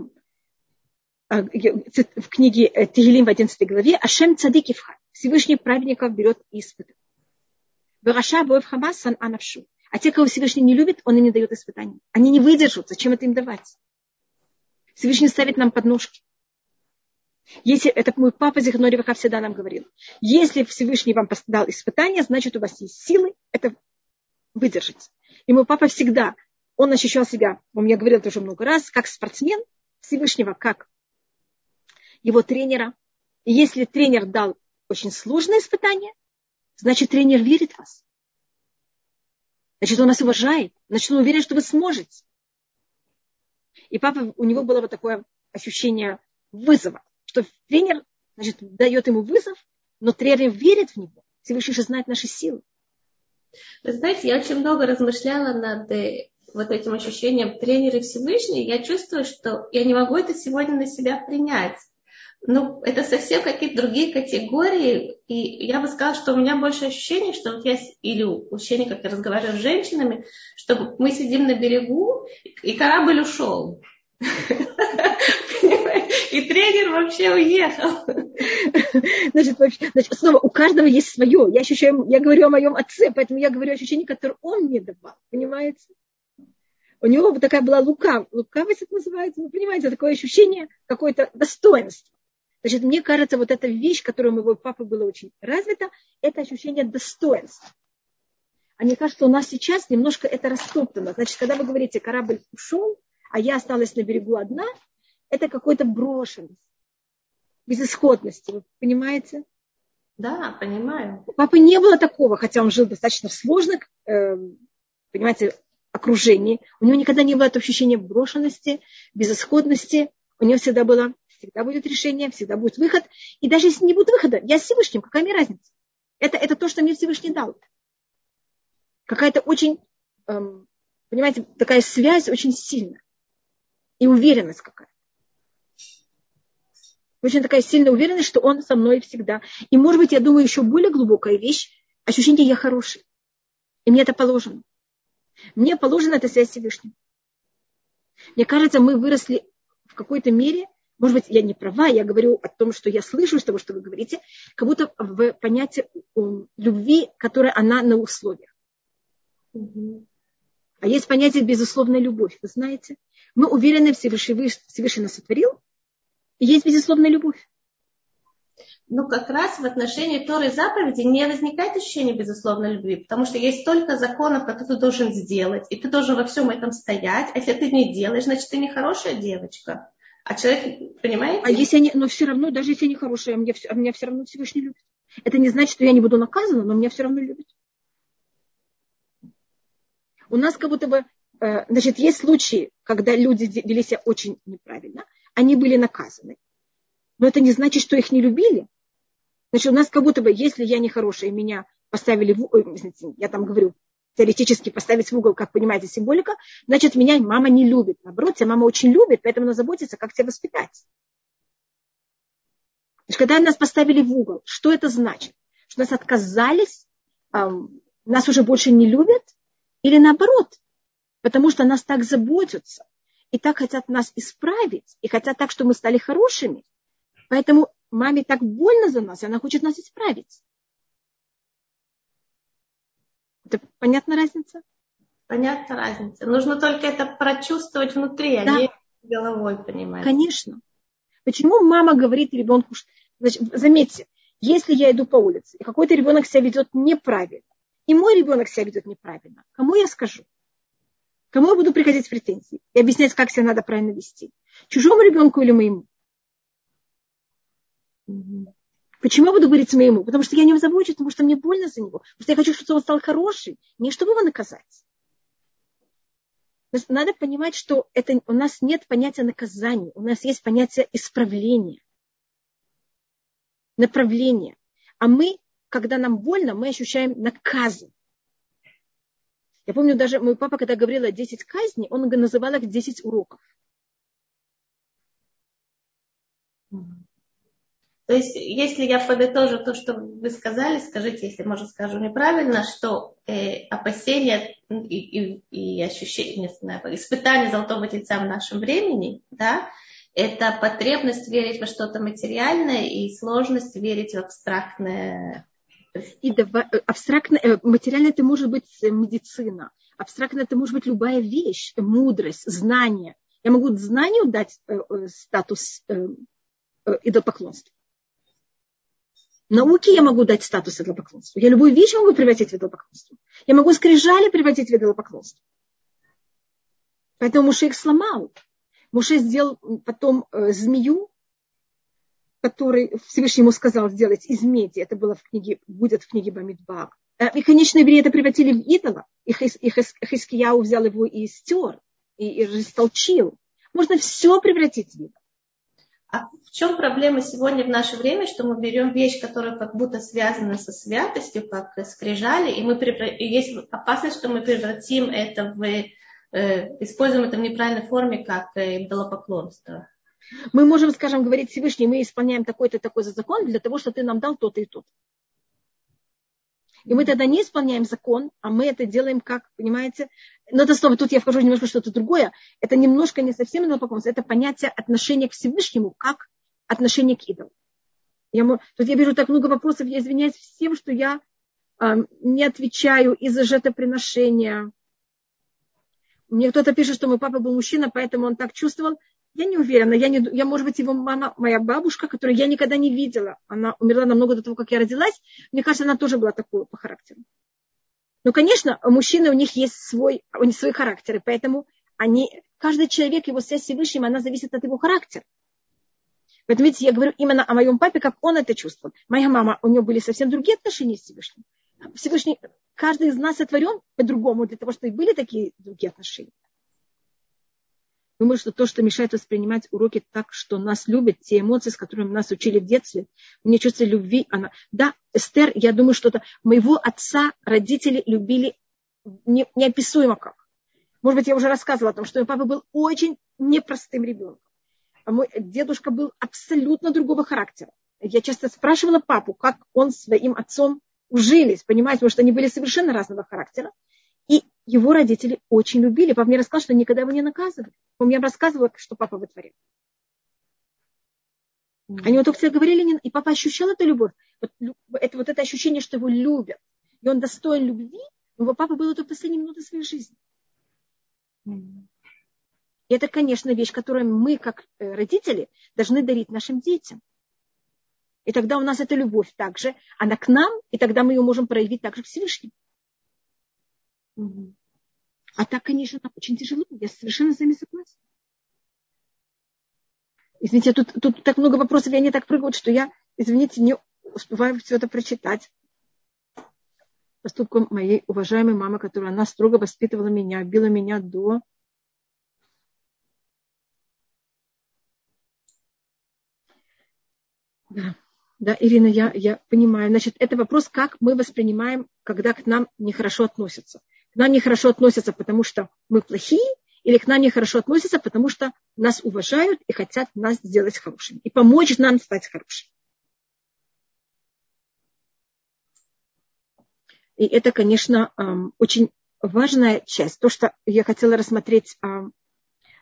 в книге э, Тегелим в 11 главе, Ашем цадикивха, Всевышний праведников берет и испытывает. Бараша боев хамас сан анавшу. А те, кого Всевышний не любит, он им не дает испытаний. Они не выдержат, зачем это им давать? Всевышний ставит нам подножки. Если, это мой папа Зихнореваха всегда нам говорил, если Всевышний вам дал испытание, значит у вас есть силы это выдержать. И мой папа всегда, он ощущал себя, он мне говорил тоже много раз, как спортсмен Всевышнего, как его тренера. И если тренер дал очень сложное испытание, значит, тренер верит в вас. Значит, он вас уважает. Значит, он уверен, что вы сможете. И папа, у него было вот такое ощущение вызова, что тренер, значит, дает ему вызов, но тренер верит в него. Всевышний же знает наши силы. Вы знаете, я очень много размышляла над э, вот этим ощущением тренера Всевышний. Я чувствую, что я не могу это сегодня на себя принять ну, это совсем какие-то другие категории. И я бы сказала, что у меня больше ощущение, что вот я, или ощущение, как я разговариваю с женщинами, что мы сидим на берегу, и корабль ушел. И тренер вообще уехал. Значит, вообще, значит, снова у каждого есть свое. Я ощущаю, я говорю о моем отце, поэтому я говорю о ощущении, которое он мне давал. Понимаете? У него такая была лукав, лукавость это называется, вы понимаете, такое ощущение какое-то достоинство. Значит, мне кажется, вот эта вещь, которая у моего папы была очень развита, это ощущение достоинства. А мне кажется, у нас сейчас немножко это растоптано. Значит, когда вы говорите, корабль ушел, а я осталась на берегу одна, это какой-то брошенность, безысходность. Вы понимаете? Да, понимаю. У папы не было такого, хотя он жил достаточно в сложном, э, понимаете, окружении. У него никогда не было этого ощущения брошенности, безысходности. У него всегда было, всегда будет решение, всегда будет выход. И даже если не будет выхода, я с Всевышним, какая мне разница? Это, это то, что мне Всевышний дал. Какая-то очень, эм, понимаете, такая связь очень сильная. И уверенность какая-то. Очень такая сильная уверенность, что он со мной всегда. И, может быть, я думаю, еще более глубокая вещь, ощущение я хороший. И мне это положено. Мне положена эта связь с Всевышним. Мне кажется, мы выросли в какой-то мере, может быть, я не права, я говорю о том, что я слышу из того, что вы говорите, как будто в понятии любви, которая она на условиях. А есть понятие безусловная любовь, вы знаете. Мы уверены, Всевышний, Всевышний нас сотворил, и есть безусловная любовь. Но как раз в отношении Торы и заповеди не возникает ощущения безусловной любви, потому что есть столько законов, которые ты должен сделать, и ты должен во всем этом стоять. А если ты не делаешь, значит, ты не хорошая девочка. А человек, понимаете? А если они, но все равно, даже если я не хорошая, меня, меня все равно Всевышний любит. Это не значит, что я не буду наказана, но меня все равно любит. У нас как будто бы, э, значит, есть случаи, когда люди вели себя очень неправильно, они были наказаны. Но это не значит, что их не любили. Значит, у нас как будто бы, если я нехорошая, меня поставили в угол, я там говорю, теоретически поставить в угол, как понимаете, символика, значит, меня мама не любит. Наоборот, тебя мама очень любит, поэтому она заботится, как тебя воспитать. Значит, когда нас поставили в угол, что это значит? Что нас отказались, эм, нас уже больше не любят, или наоборот, потому что нас так заботятся, и так хотят нас исправить, и хотят так, чтобы мы стали хорошими. Поэтому маме так больно за нас, и она хочет нас исправить. Это понятна разница? Понятна разница. Нужно только это прочувствовать внутри, а да. а не головой понимать. Конечно. Почему мама говорит ребенку, значит, заметьте, если я иду по улице, и какой-то ребенок себя ведет неправильно, и мой ребенок себя ведет неправильно, кому я скажу? Кому я буду приходить с претензией и объяснять, как себя надо правильно вести? Чужому ребенку или моему? Почему я буду говорить моему? Потому что я не забочусь, потому что мне больно за него. Потому что я хочу, чтобы он стал хороший, не чтобы его наказать. Надо понимать, что это, у нас нет понятия наказания, у нас есть понятие исправления, направления. А мы, когда нам больно, мы ощущаем наказы. Я помню даже мой папа, когда говорил о 10 казней, он называл их 10 уроков. То есть, если я подытожу то, что вы сказали, скажите, если, может, скажу неправильно, что э, опасения и, и, и ощущения, не знаю, испытания золотого тельца в нашем времени, да, это потребность верить во что-то материальное и сложность верить в абстрактное. И давай, э, абстрактно, э, материально это может быть медицина, абстрактно это может быть любая вещь, мудрость, знание. Я могу знанию дать э, э, статус э, э, идолопоклонства. Науке я могу дать статус идолопоклонства. Я любую вещь могу превратить в идолопоклонство. Я могу скрижали превратить в идолопоклонство. Поэтому Муше их сломал. Муше сделал потом э, змею, который Всевышний ему сказал сделать из меди. Это было в книге, будет в книге Бамидбар. Э, и, конечно, евреи это превратили в идола. И Хискияу взял его и стер, и, и растолчил. Можно все превратить в идол. А в чем проблема сегодня в наше время, что мы берем вещь, которая как будто связана со святостью, как скрижали, и, мы превра... и есть опасность, что мы превратим это в, э, используем это в неправильной форме, как э, идолопоклонство. Мы можем, скажем, говорить Всевышний, мы исполняем такой-то такой закон для того, что ты нам дал то-то и то-то. И мы тогда не исполняем закон, а мы это делаем как, понимаете? Но это снова, тут я вхожу немножко что-то другое. Это немножко не совсем идолопоклонство, это понятие отношения к Всевышнему, как отношение к идолу. Я, тут я вижу так много вопросов, я извиняюсь всем, что я э, не отвечаю из-за жертвоприношения. Мне кто-то пишет, что мой папа был мужчина, поэтому он так чувствовал. Я не уверена. Я, не, я, может быть, его мама, моя бабушка, которую я никогда не видела. Она умерла намного до того, как я родилась. Мне кажется, она тоже была такой по характеру. Ну, конечно, мужчины, у них есть свой, у них свои характеры, поэтому они, каждый человек, его связь с Всевышним, она зависит от его характера. Поэтому, видите, я говорю именно о моем папе, как он это чувствовал. Моя мама, у нее были совсем другие отношения с Всевышним. Всевышний, каждый из нас сотворен по-другому, для того, чтобы и были такие другие отношения. Думаю, что то, что мешает воспринимать уроки так, что нас любят, те эмоции, с которыми нас учили в детстве, мне чувство любви, она... Да, Эстер, я думаю, что это моего отца родители любили не, неописуемо как. Может быть, я уже рассказывала о том, что мой папа был очень непростым ребенком. А мой дедушка был абсолютно другого характера. Я часто спрашивала папу, как он с своим отцом ужились, понимаете, потому что они были совершенно разного характера. И его родители очень любили. Папа мне рассказал, что никогда его не наказывали. Он мне рассказывал, что папа вытворил. Они вот только всегда говорили, и папа ощущал эту любовь. Вот, это вот это ощущение, что его любят. И он достоин любви. У его папы было только последние минуты своей жизни. И это, конечно, вещь, которую мы, как э, родители, должны дарить нашим детям. И тогда у нас эта любовь также, она к нам, и тогда мы ее можем проявить также к Всевышнему. А так, конечно, очень тяжело. Я совершенно с вами согласна. Извините, тут, тут так много вопросов, и они так прыгают, что я, извините, не успеваю все это прочитать. Поступком моей уважаемой мамы, которая она строго воспитывала меня, била меня до Да, да, Ирина, я, я понимаю. Значит, это вопрос, как мы воспринимаем, когда к нам нехорошо относятся. К нам нехорошо относятся, потому что мы плохие, или к нам нехорошо относятся, потому что нас уважают и хотят нас сделать хорошими. И помочь нам стать хорошими. И это, конечно, очень важная часть. То, что я хотела рассмотреть,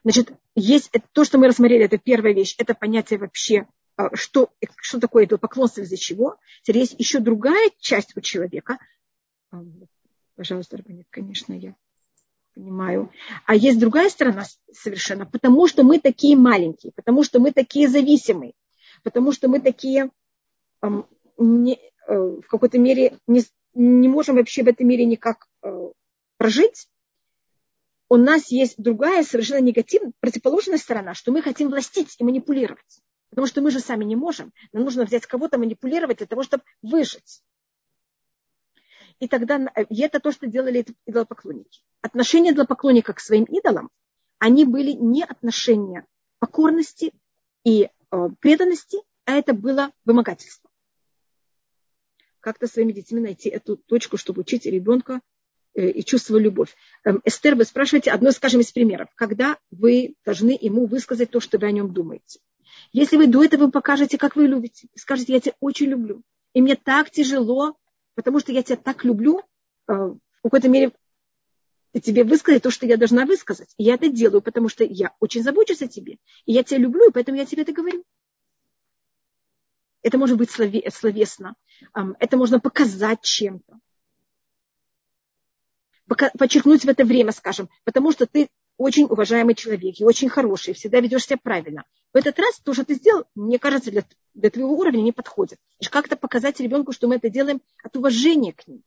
значит, есть то, что мы рассмотрели, это первая вещь, это понятие вообще а, что, что такое это поклонство из-за чего. Теперь есть еще другая часть у человека. Пожалуйста, Рабанит, конечно, я понимаю. А есть другая сторона совершенно, потому что мы такие маленькие, потому что мы такие зависимые, потому что мы такие не, э, в какой-то мере не, не можем вообще в этом мире никак э, прожить. У нас есть другая совершенно негативная, противоположная сторона, что мы хотим властить и манипулировать. Потому что мы же сами не можем. Нам нужно взять кого-то, манипулировать для того, чтобы выжить. И тогда и это то, что делали идолопоклонники. Отношения идолопоклонника к своим идолам, они были не отношения покорности и э, преданности, а это было вымогательство. Как-то своими детьми найти эту точку, чтобы учить ребенка э, и чувствовать любовь. Эм, Эстер, вы спрашиваете одно, скажем, из примеров. Когда вы должны ему высказать то, что вы о нем думаете. Если вы до этого покажете, как вы любите, скажете, я тебя очень люблю, и мне так тяжело, потому что я тебя так люблю, э, в какой-то мере тебе высказать то, что я должна высказать. И я это делаю, потому что я очень забочусь о тебе. И я тебя люблю, и поэтому я тебе это говорю. Это может быть словесно. Это можно показать чем-то. Подчеркнуть в это время, скажем, потому что ты очень уважаемый человек и очень хороший, всегда ведешь себя правильно. В этот раз то, что ты сделал, мне кажется, для, для твоего уровня не подходит. Как-то показать ребенку, что мы это делаем от уважения к ним.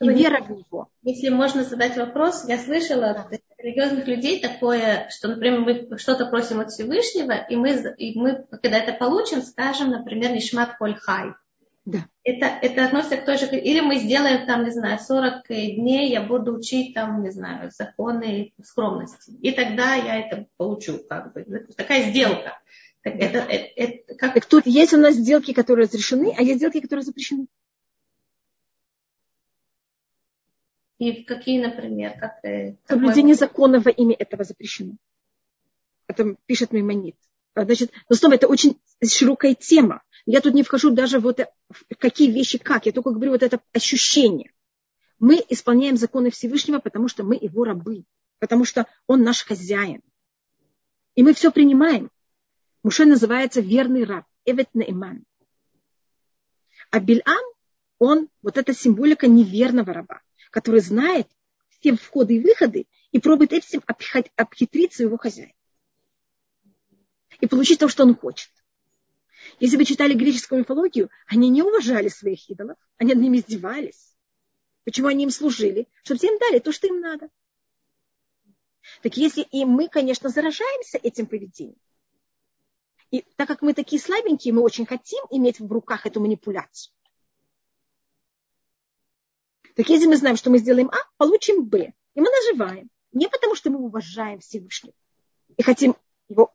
И вера в него. Если можно задать вопрос, я слышала от религиозных людей такое, что, например, мы что-то просим от Всевышнего, и мы, и мы когда это получим, скажем, например, Нишмат Коль Хай. Да. Это, это относится к той же... Или мы сделаем там, не знаю, 40 дней, я буду учить там, не знаю, законы скромности. И тогда я это получу, как бы. Такая сделка. Так, это, это, это, как... так тут есть у нас сделки, которые разрешены, а есть сделки, которые запрещены. И какие, например, как... Э, Соблюдение какой... закона во имя этого запрещено. Это пишет Маймонит. Значит, но снова это очень широкая тема. Я тут не вхожу даже в, это, в какие вещи как. Я только говорю вот это ощущение. Мы исполняем законы Всевышнего, потому что мы его рабы. Потому что он наш хозяин. И мы все принимаем. Муше называется верный раб. Эвет Наиман. А Бильам, он, вот эта символика неверного раба, который знает все входы и выходы и пробует этим обхитрить своего хозяина. И получить то, что он хочет. Если вы читали греческую мифологию, они не уважали своих идолов, они над ними издевались. Почему они им служили? Чтобы им дали то, что им надо. Так если и мы, конечно, заражаемся этим поведением, и так как мы такие слабенькие, мы очень хотим иметь в руках эту манипуляцию. Так если мы знаем, что мы сделаем А, получим Б. И мы наживаем. Не потому, что мы уважаем Всевышнего и хотим его,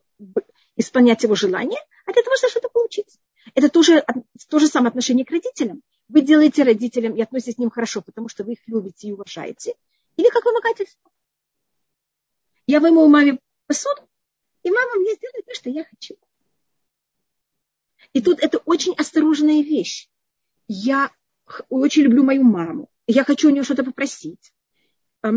исполнять его желание, а для того, чтобы что-то получить. Это тоже, то же самое отношение к родителям. Вы делаете родителям и относитесь к ним хорошо, потому что вы их любите и уважаете. Или как вымогательство. Я вымою маме посуду, и мама мне сделает то, что я хочу. И тут это очень осторожная вещь. Я очень люблю мою маму. Я хочу у нее что-то попросить.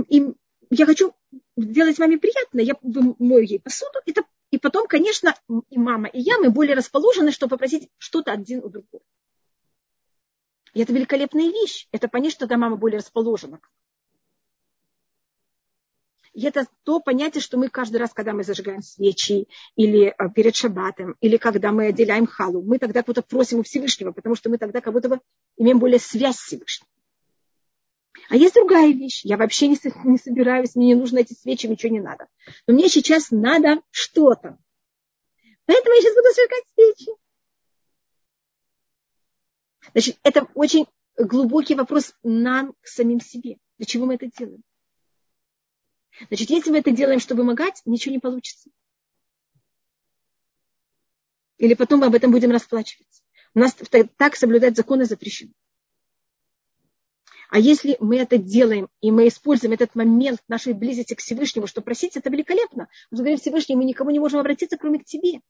И я хочу сделать маме приятно. Я мою ей посуду. Это, и потом, конечно, и мама, и я, мы более расположены, чтобы попросить что-то один у другого. И это великолепная вещь. Это понять, что да, мама более расположена и это то понятие, что мы каждый раз, когда мы зажигаем свечи, или э, перед шаббатом, или когда мы отделяем халу, мы тогда кого-то просим у Всевышнего, потому что мы тогда как будто бы имеем более связь с Всевышним. А есть другая вещь. Я вообще не, не собираюсь, мне не нужно эти свечи, ничего не надо. Но мне сейчас надо что-то. Поэтому я сейчас буду зажигать свечи. Значит, это очень глубокий вопрос нам к самим себе. Для чего мы это делаем? Значит, если мы это делаем, чтобы помогать, ничего не получится. Или потом мы об этом будем расплачиваться. У нас так соблюдать законы запрещено. А если мы это делаем, и мы используем этот момент нашей близости к Всевышнему, что просить, это великолепно. Мы говорим Всевышнему, мы никому не можем обратиться, кроме к тебе.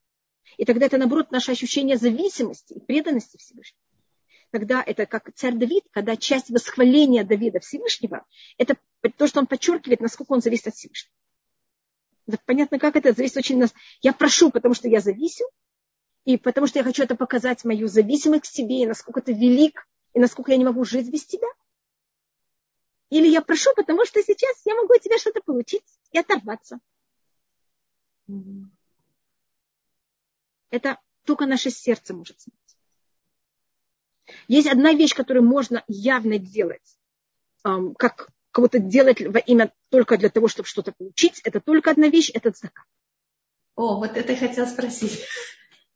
И тогда это, наоборот, наше ощущение зависимости и преданности Всевышнему когда это как царь Давид, когда часть восхваления Давида Всевышнего, это то, что он подчеркивает, насколько он зависит от Всевышнего. Понятно, как это зависит очень нас. Я прошу, потому что я зависим, и потому что я хочу это показать, мою зависимость к себе, и насколько ты велик, и насколько я не могу жить без тебя. Или я прошу, потому что сейчас я могу от тебя что-то получить и оторваться. Это только наше сердце может знать. Есть одна вещь, которую можно явно делать, как кого-то делать во имя только для того, чтобы что-то получить. Это только одна вещь, это зака. О, вот это я хотела спросить.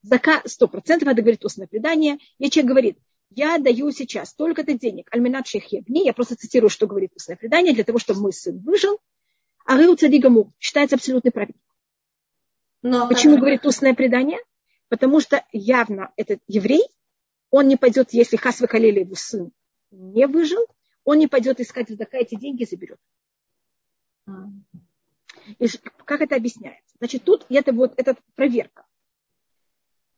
Зака сто процентов, это говорит устное предание. И человек говорит, я даю сейчас столько-то денег, альминат шехебни, я просто цитирую, что говорит устное предание, для того, чтобы мой сын выжил, а Реу Цадигаму считается абсолютный праведник. Но Почему как... говорит устное предание? Потому что явно этот еврей он не пойдет, если Хас Халили его сын не выжил, он не пойдет искать задака, эти деньги заберет. И как это объясняется? Значит, тут это вот эта проверка.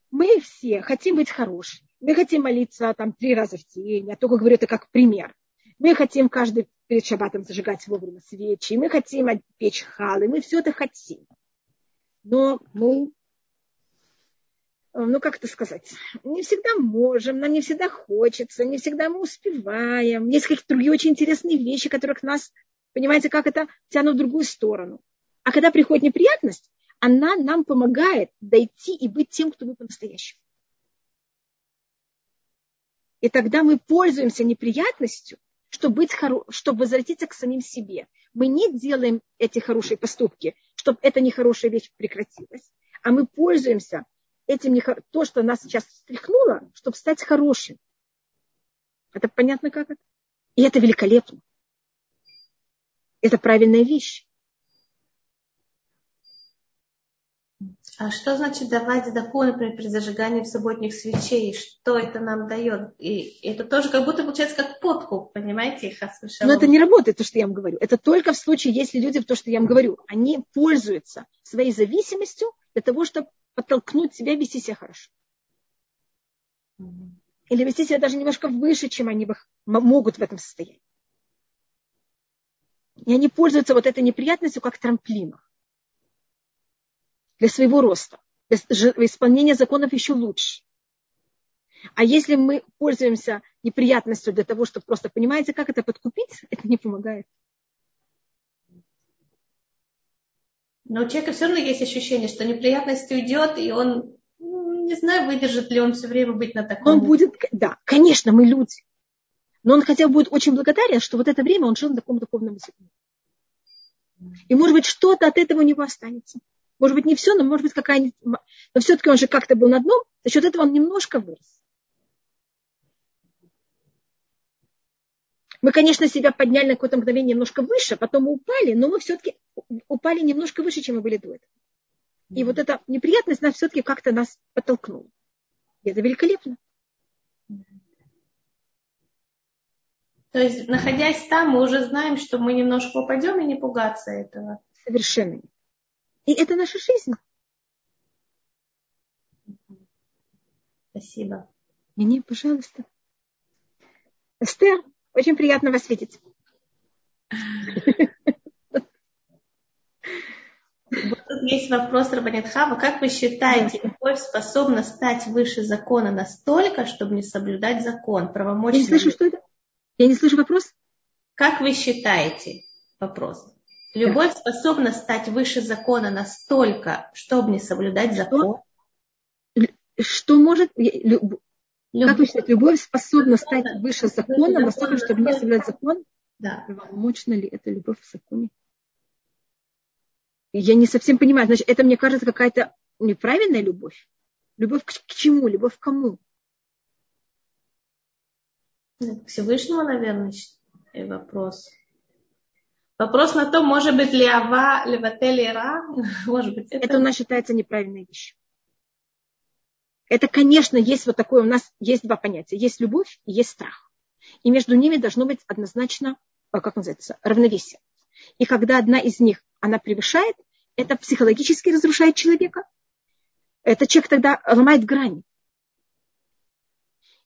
Мы все хотим быть хорошими. Мы хотим молиться там три раза в день. Я только говорю это как пример. Мы хотим каждый перед шабатом зажигать вовремя свечи. Мы хотим печь халы. Мы все это хотим. Но мы Э, ну как это сказать, не всегда можем, нам не всегда хочется, не всегда мы успеваем. Есть какие-то другие очень интересные вещи, которые к нас, понимаете, как это тянут в другую сторону. А когда приходит неприятность, она нам помогает дойти и быть тем, кто мы по-настоящему. И тогда мы пользуемся неприятностью, чтобы, быть хоро... чтобы возвратиться к самим себе. Мы не делаем эти хорошие поступки, чтобы эта нехорошая вещь прекратилась, а мы пользуемся этим не, то, что нас сейчас встряхнуло, чтобы стать хорошим. Это понятно как это? И это великолепно. Это правильная вещь. А что значит давать задаку, например, при зажигании в субботних свечей? Что это нам дает? И это тоже как будто получается как подкуп, понимаете? Но это не работает, то, что я вам говорю. Это только в случае, если люди, то, что я вам говорю, они пользуются своей зависимостью для того, чтобы подтолкнуть себя вести себя хорошо. Или вести себя даже немножко выше, чем они могут в этом состоянии. И они пользуются вот этой неприятностью как трамплином для своего роста. Для исполнения законов еще лучше. А если мы пользуемся неприятностью для того, чтобы просто, понимаете, как это подкупить, это не помогает. Но у человека все равно есть ощущение, что неприятность уйдет, и он Не знаю, выдержит ли он все время быть на таком. Он будет, да, конечно, мы люди. Но он хотя бы будет очень благодарен, что вот это время он жил на таком духовном языке. И может быть что-то от этого у него останется. Может быть не все, но может быть какая-нибудь... Но все-таки он же как-то был на дном, за счет этого он немножко вырос. Мы, конечно, себя подняли на какое-то мгновение немножко выше, потом мы упали, но мы все-таки упали немножко выше, чем мы были до этого. И вот эта неприятность нас все-таки как-то нас подтолкнула. И это великолепно. То есть, находясь там, мы уже знаем, что мы немножко упадем и не пугаться этого. Совершенно. И это наша жизнь. Спасибо. Не, не, пожалуйста. Эстер, очень приятно вас видеть. тут есть вопрос Рабанитхава. Как вы считаете, любовь способна стать выше закона настолько, чтобы не соблюдать закон? Правомочно Я не слышу, что это? Я не слышу вопрос. Как вы считаете? Вопрос. Любовь способна стать выше закона настолько, чтобы не соблюдать закон? Что может... Любовь. Как вы считаете, любовь способна стать выше закона настолько, чтобы не соблюдать закон? Да. Правомочна ли это любовь в законе? Я не совсем понимаю. Значит, это, мне кажется, какая-то неправильная любовь. Любовь к, к чему? Любовь к кому? К Всевышнему, наверное, вопрос. Вопрос на то, может быть ли Ава, Леватель Ра, может быть. Это... это у нас считается неправильной вещью. Это, конечно, есть вот такое, у нас есть два понятия. Есть любовь и есть страх. И между ними должно быть однозначно, э, как называется, равновесие. И когда одна из них, она превышает, это психологически разрушает человека. Это человек тогда ломает грани.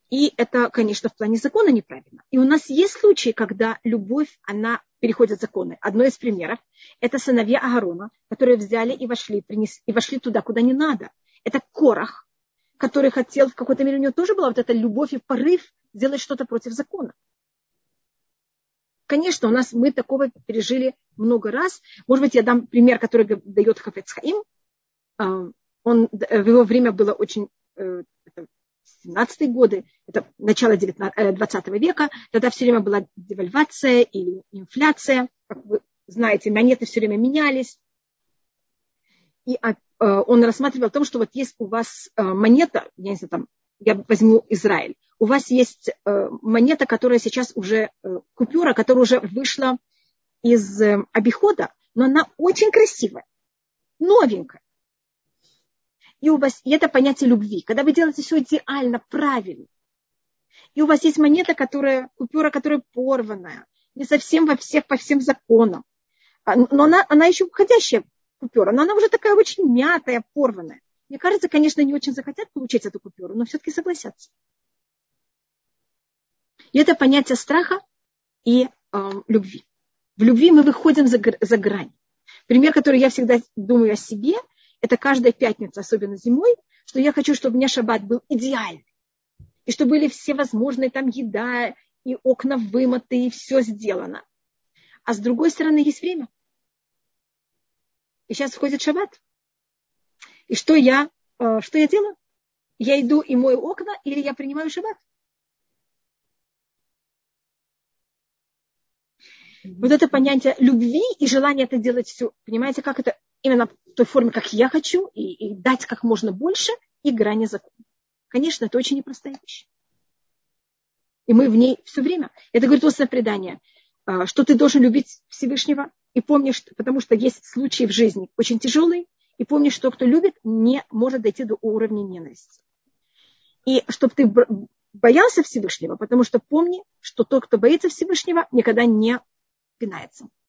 И это, конечно, в плане закона неправильно. И у нас есть случаи, когда любовь, она переходит законы. Одно из примеров – это сыновья Агарона, которые взяли и вошли, принес, и вошли туда, куда не надо. Это Корах, который хотел, в какой-то мере у него тоже была вот эта любовь и порыв сделать что-то против закона. Конечно, у нас мы такого пережили много раз. Может быть, я дам пример, который дает Хафец Хаим. А, он, в его время было очень, 17-е э, годы, это начало 19, 20 э, века, тогда все время была девальвация или инфляция. Как вы знаете, монеты все время менялись. И Э, он рассматривал о том, что вот есть у вас э, монета, я не знаю, там, я возьму Израиль, у вас есть монета, которая сейчас уже, купюра, которая уже вышла из обихода, но она очень красивая, новенькая. И у вас и это понятие любви. Когда вы делаете все идеально, правильно, и у вас есть монета, которая, купюра, которая порванная, не совсем во всех, по всем законам, а, но она, она еще входящая купюра, но она уже такая очень мятая, порванная. Мне кажется, конечно, не очень захотят получить эту купюру, но все-таки согласятся. И это понятие страха и э, любви. В любви мы выходим за, за грань. Пример, который я всегда думаю о себе, это каждая пятница, особенно зимой, что я хочу, чтобы у меня шаббат был идеальный. И чтобы были все возможные там еда, и окна вымыты, и все сделано. А с другой стороны, есть время. И сейчас входит шаббат. И что я, э, что я делаю? Я иду и мою окна, или я принимаю шаббат? Вот это понятие любви и желание это делать все. Понимаете, как это именно в той форме, как я хочу, и, и дать как можно больше, и грани закона. Конечно, это очень непростая вещь. И мы в ней все время. Это говорит устное предание, э, что ты должен любить Всевышнего и помнишь, потому что есть случаи в жизни очень тяжелые, и помни, что кто любит, не может дойти до уровня ненависти. И чтобы ты боялся Всевышнего, потому что помни, что тот, кто боится Всевышнего, никогда не пинается.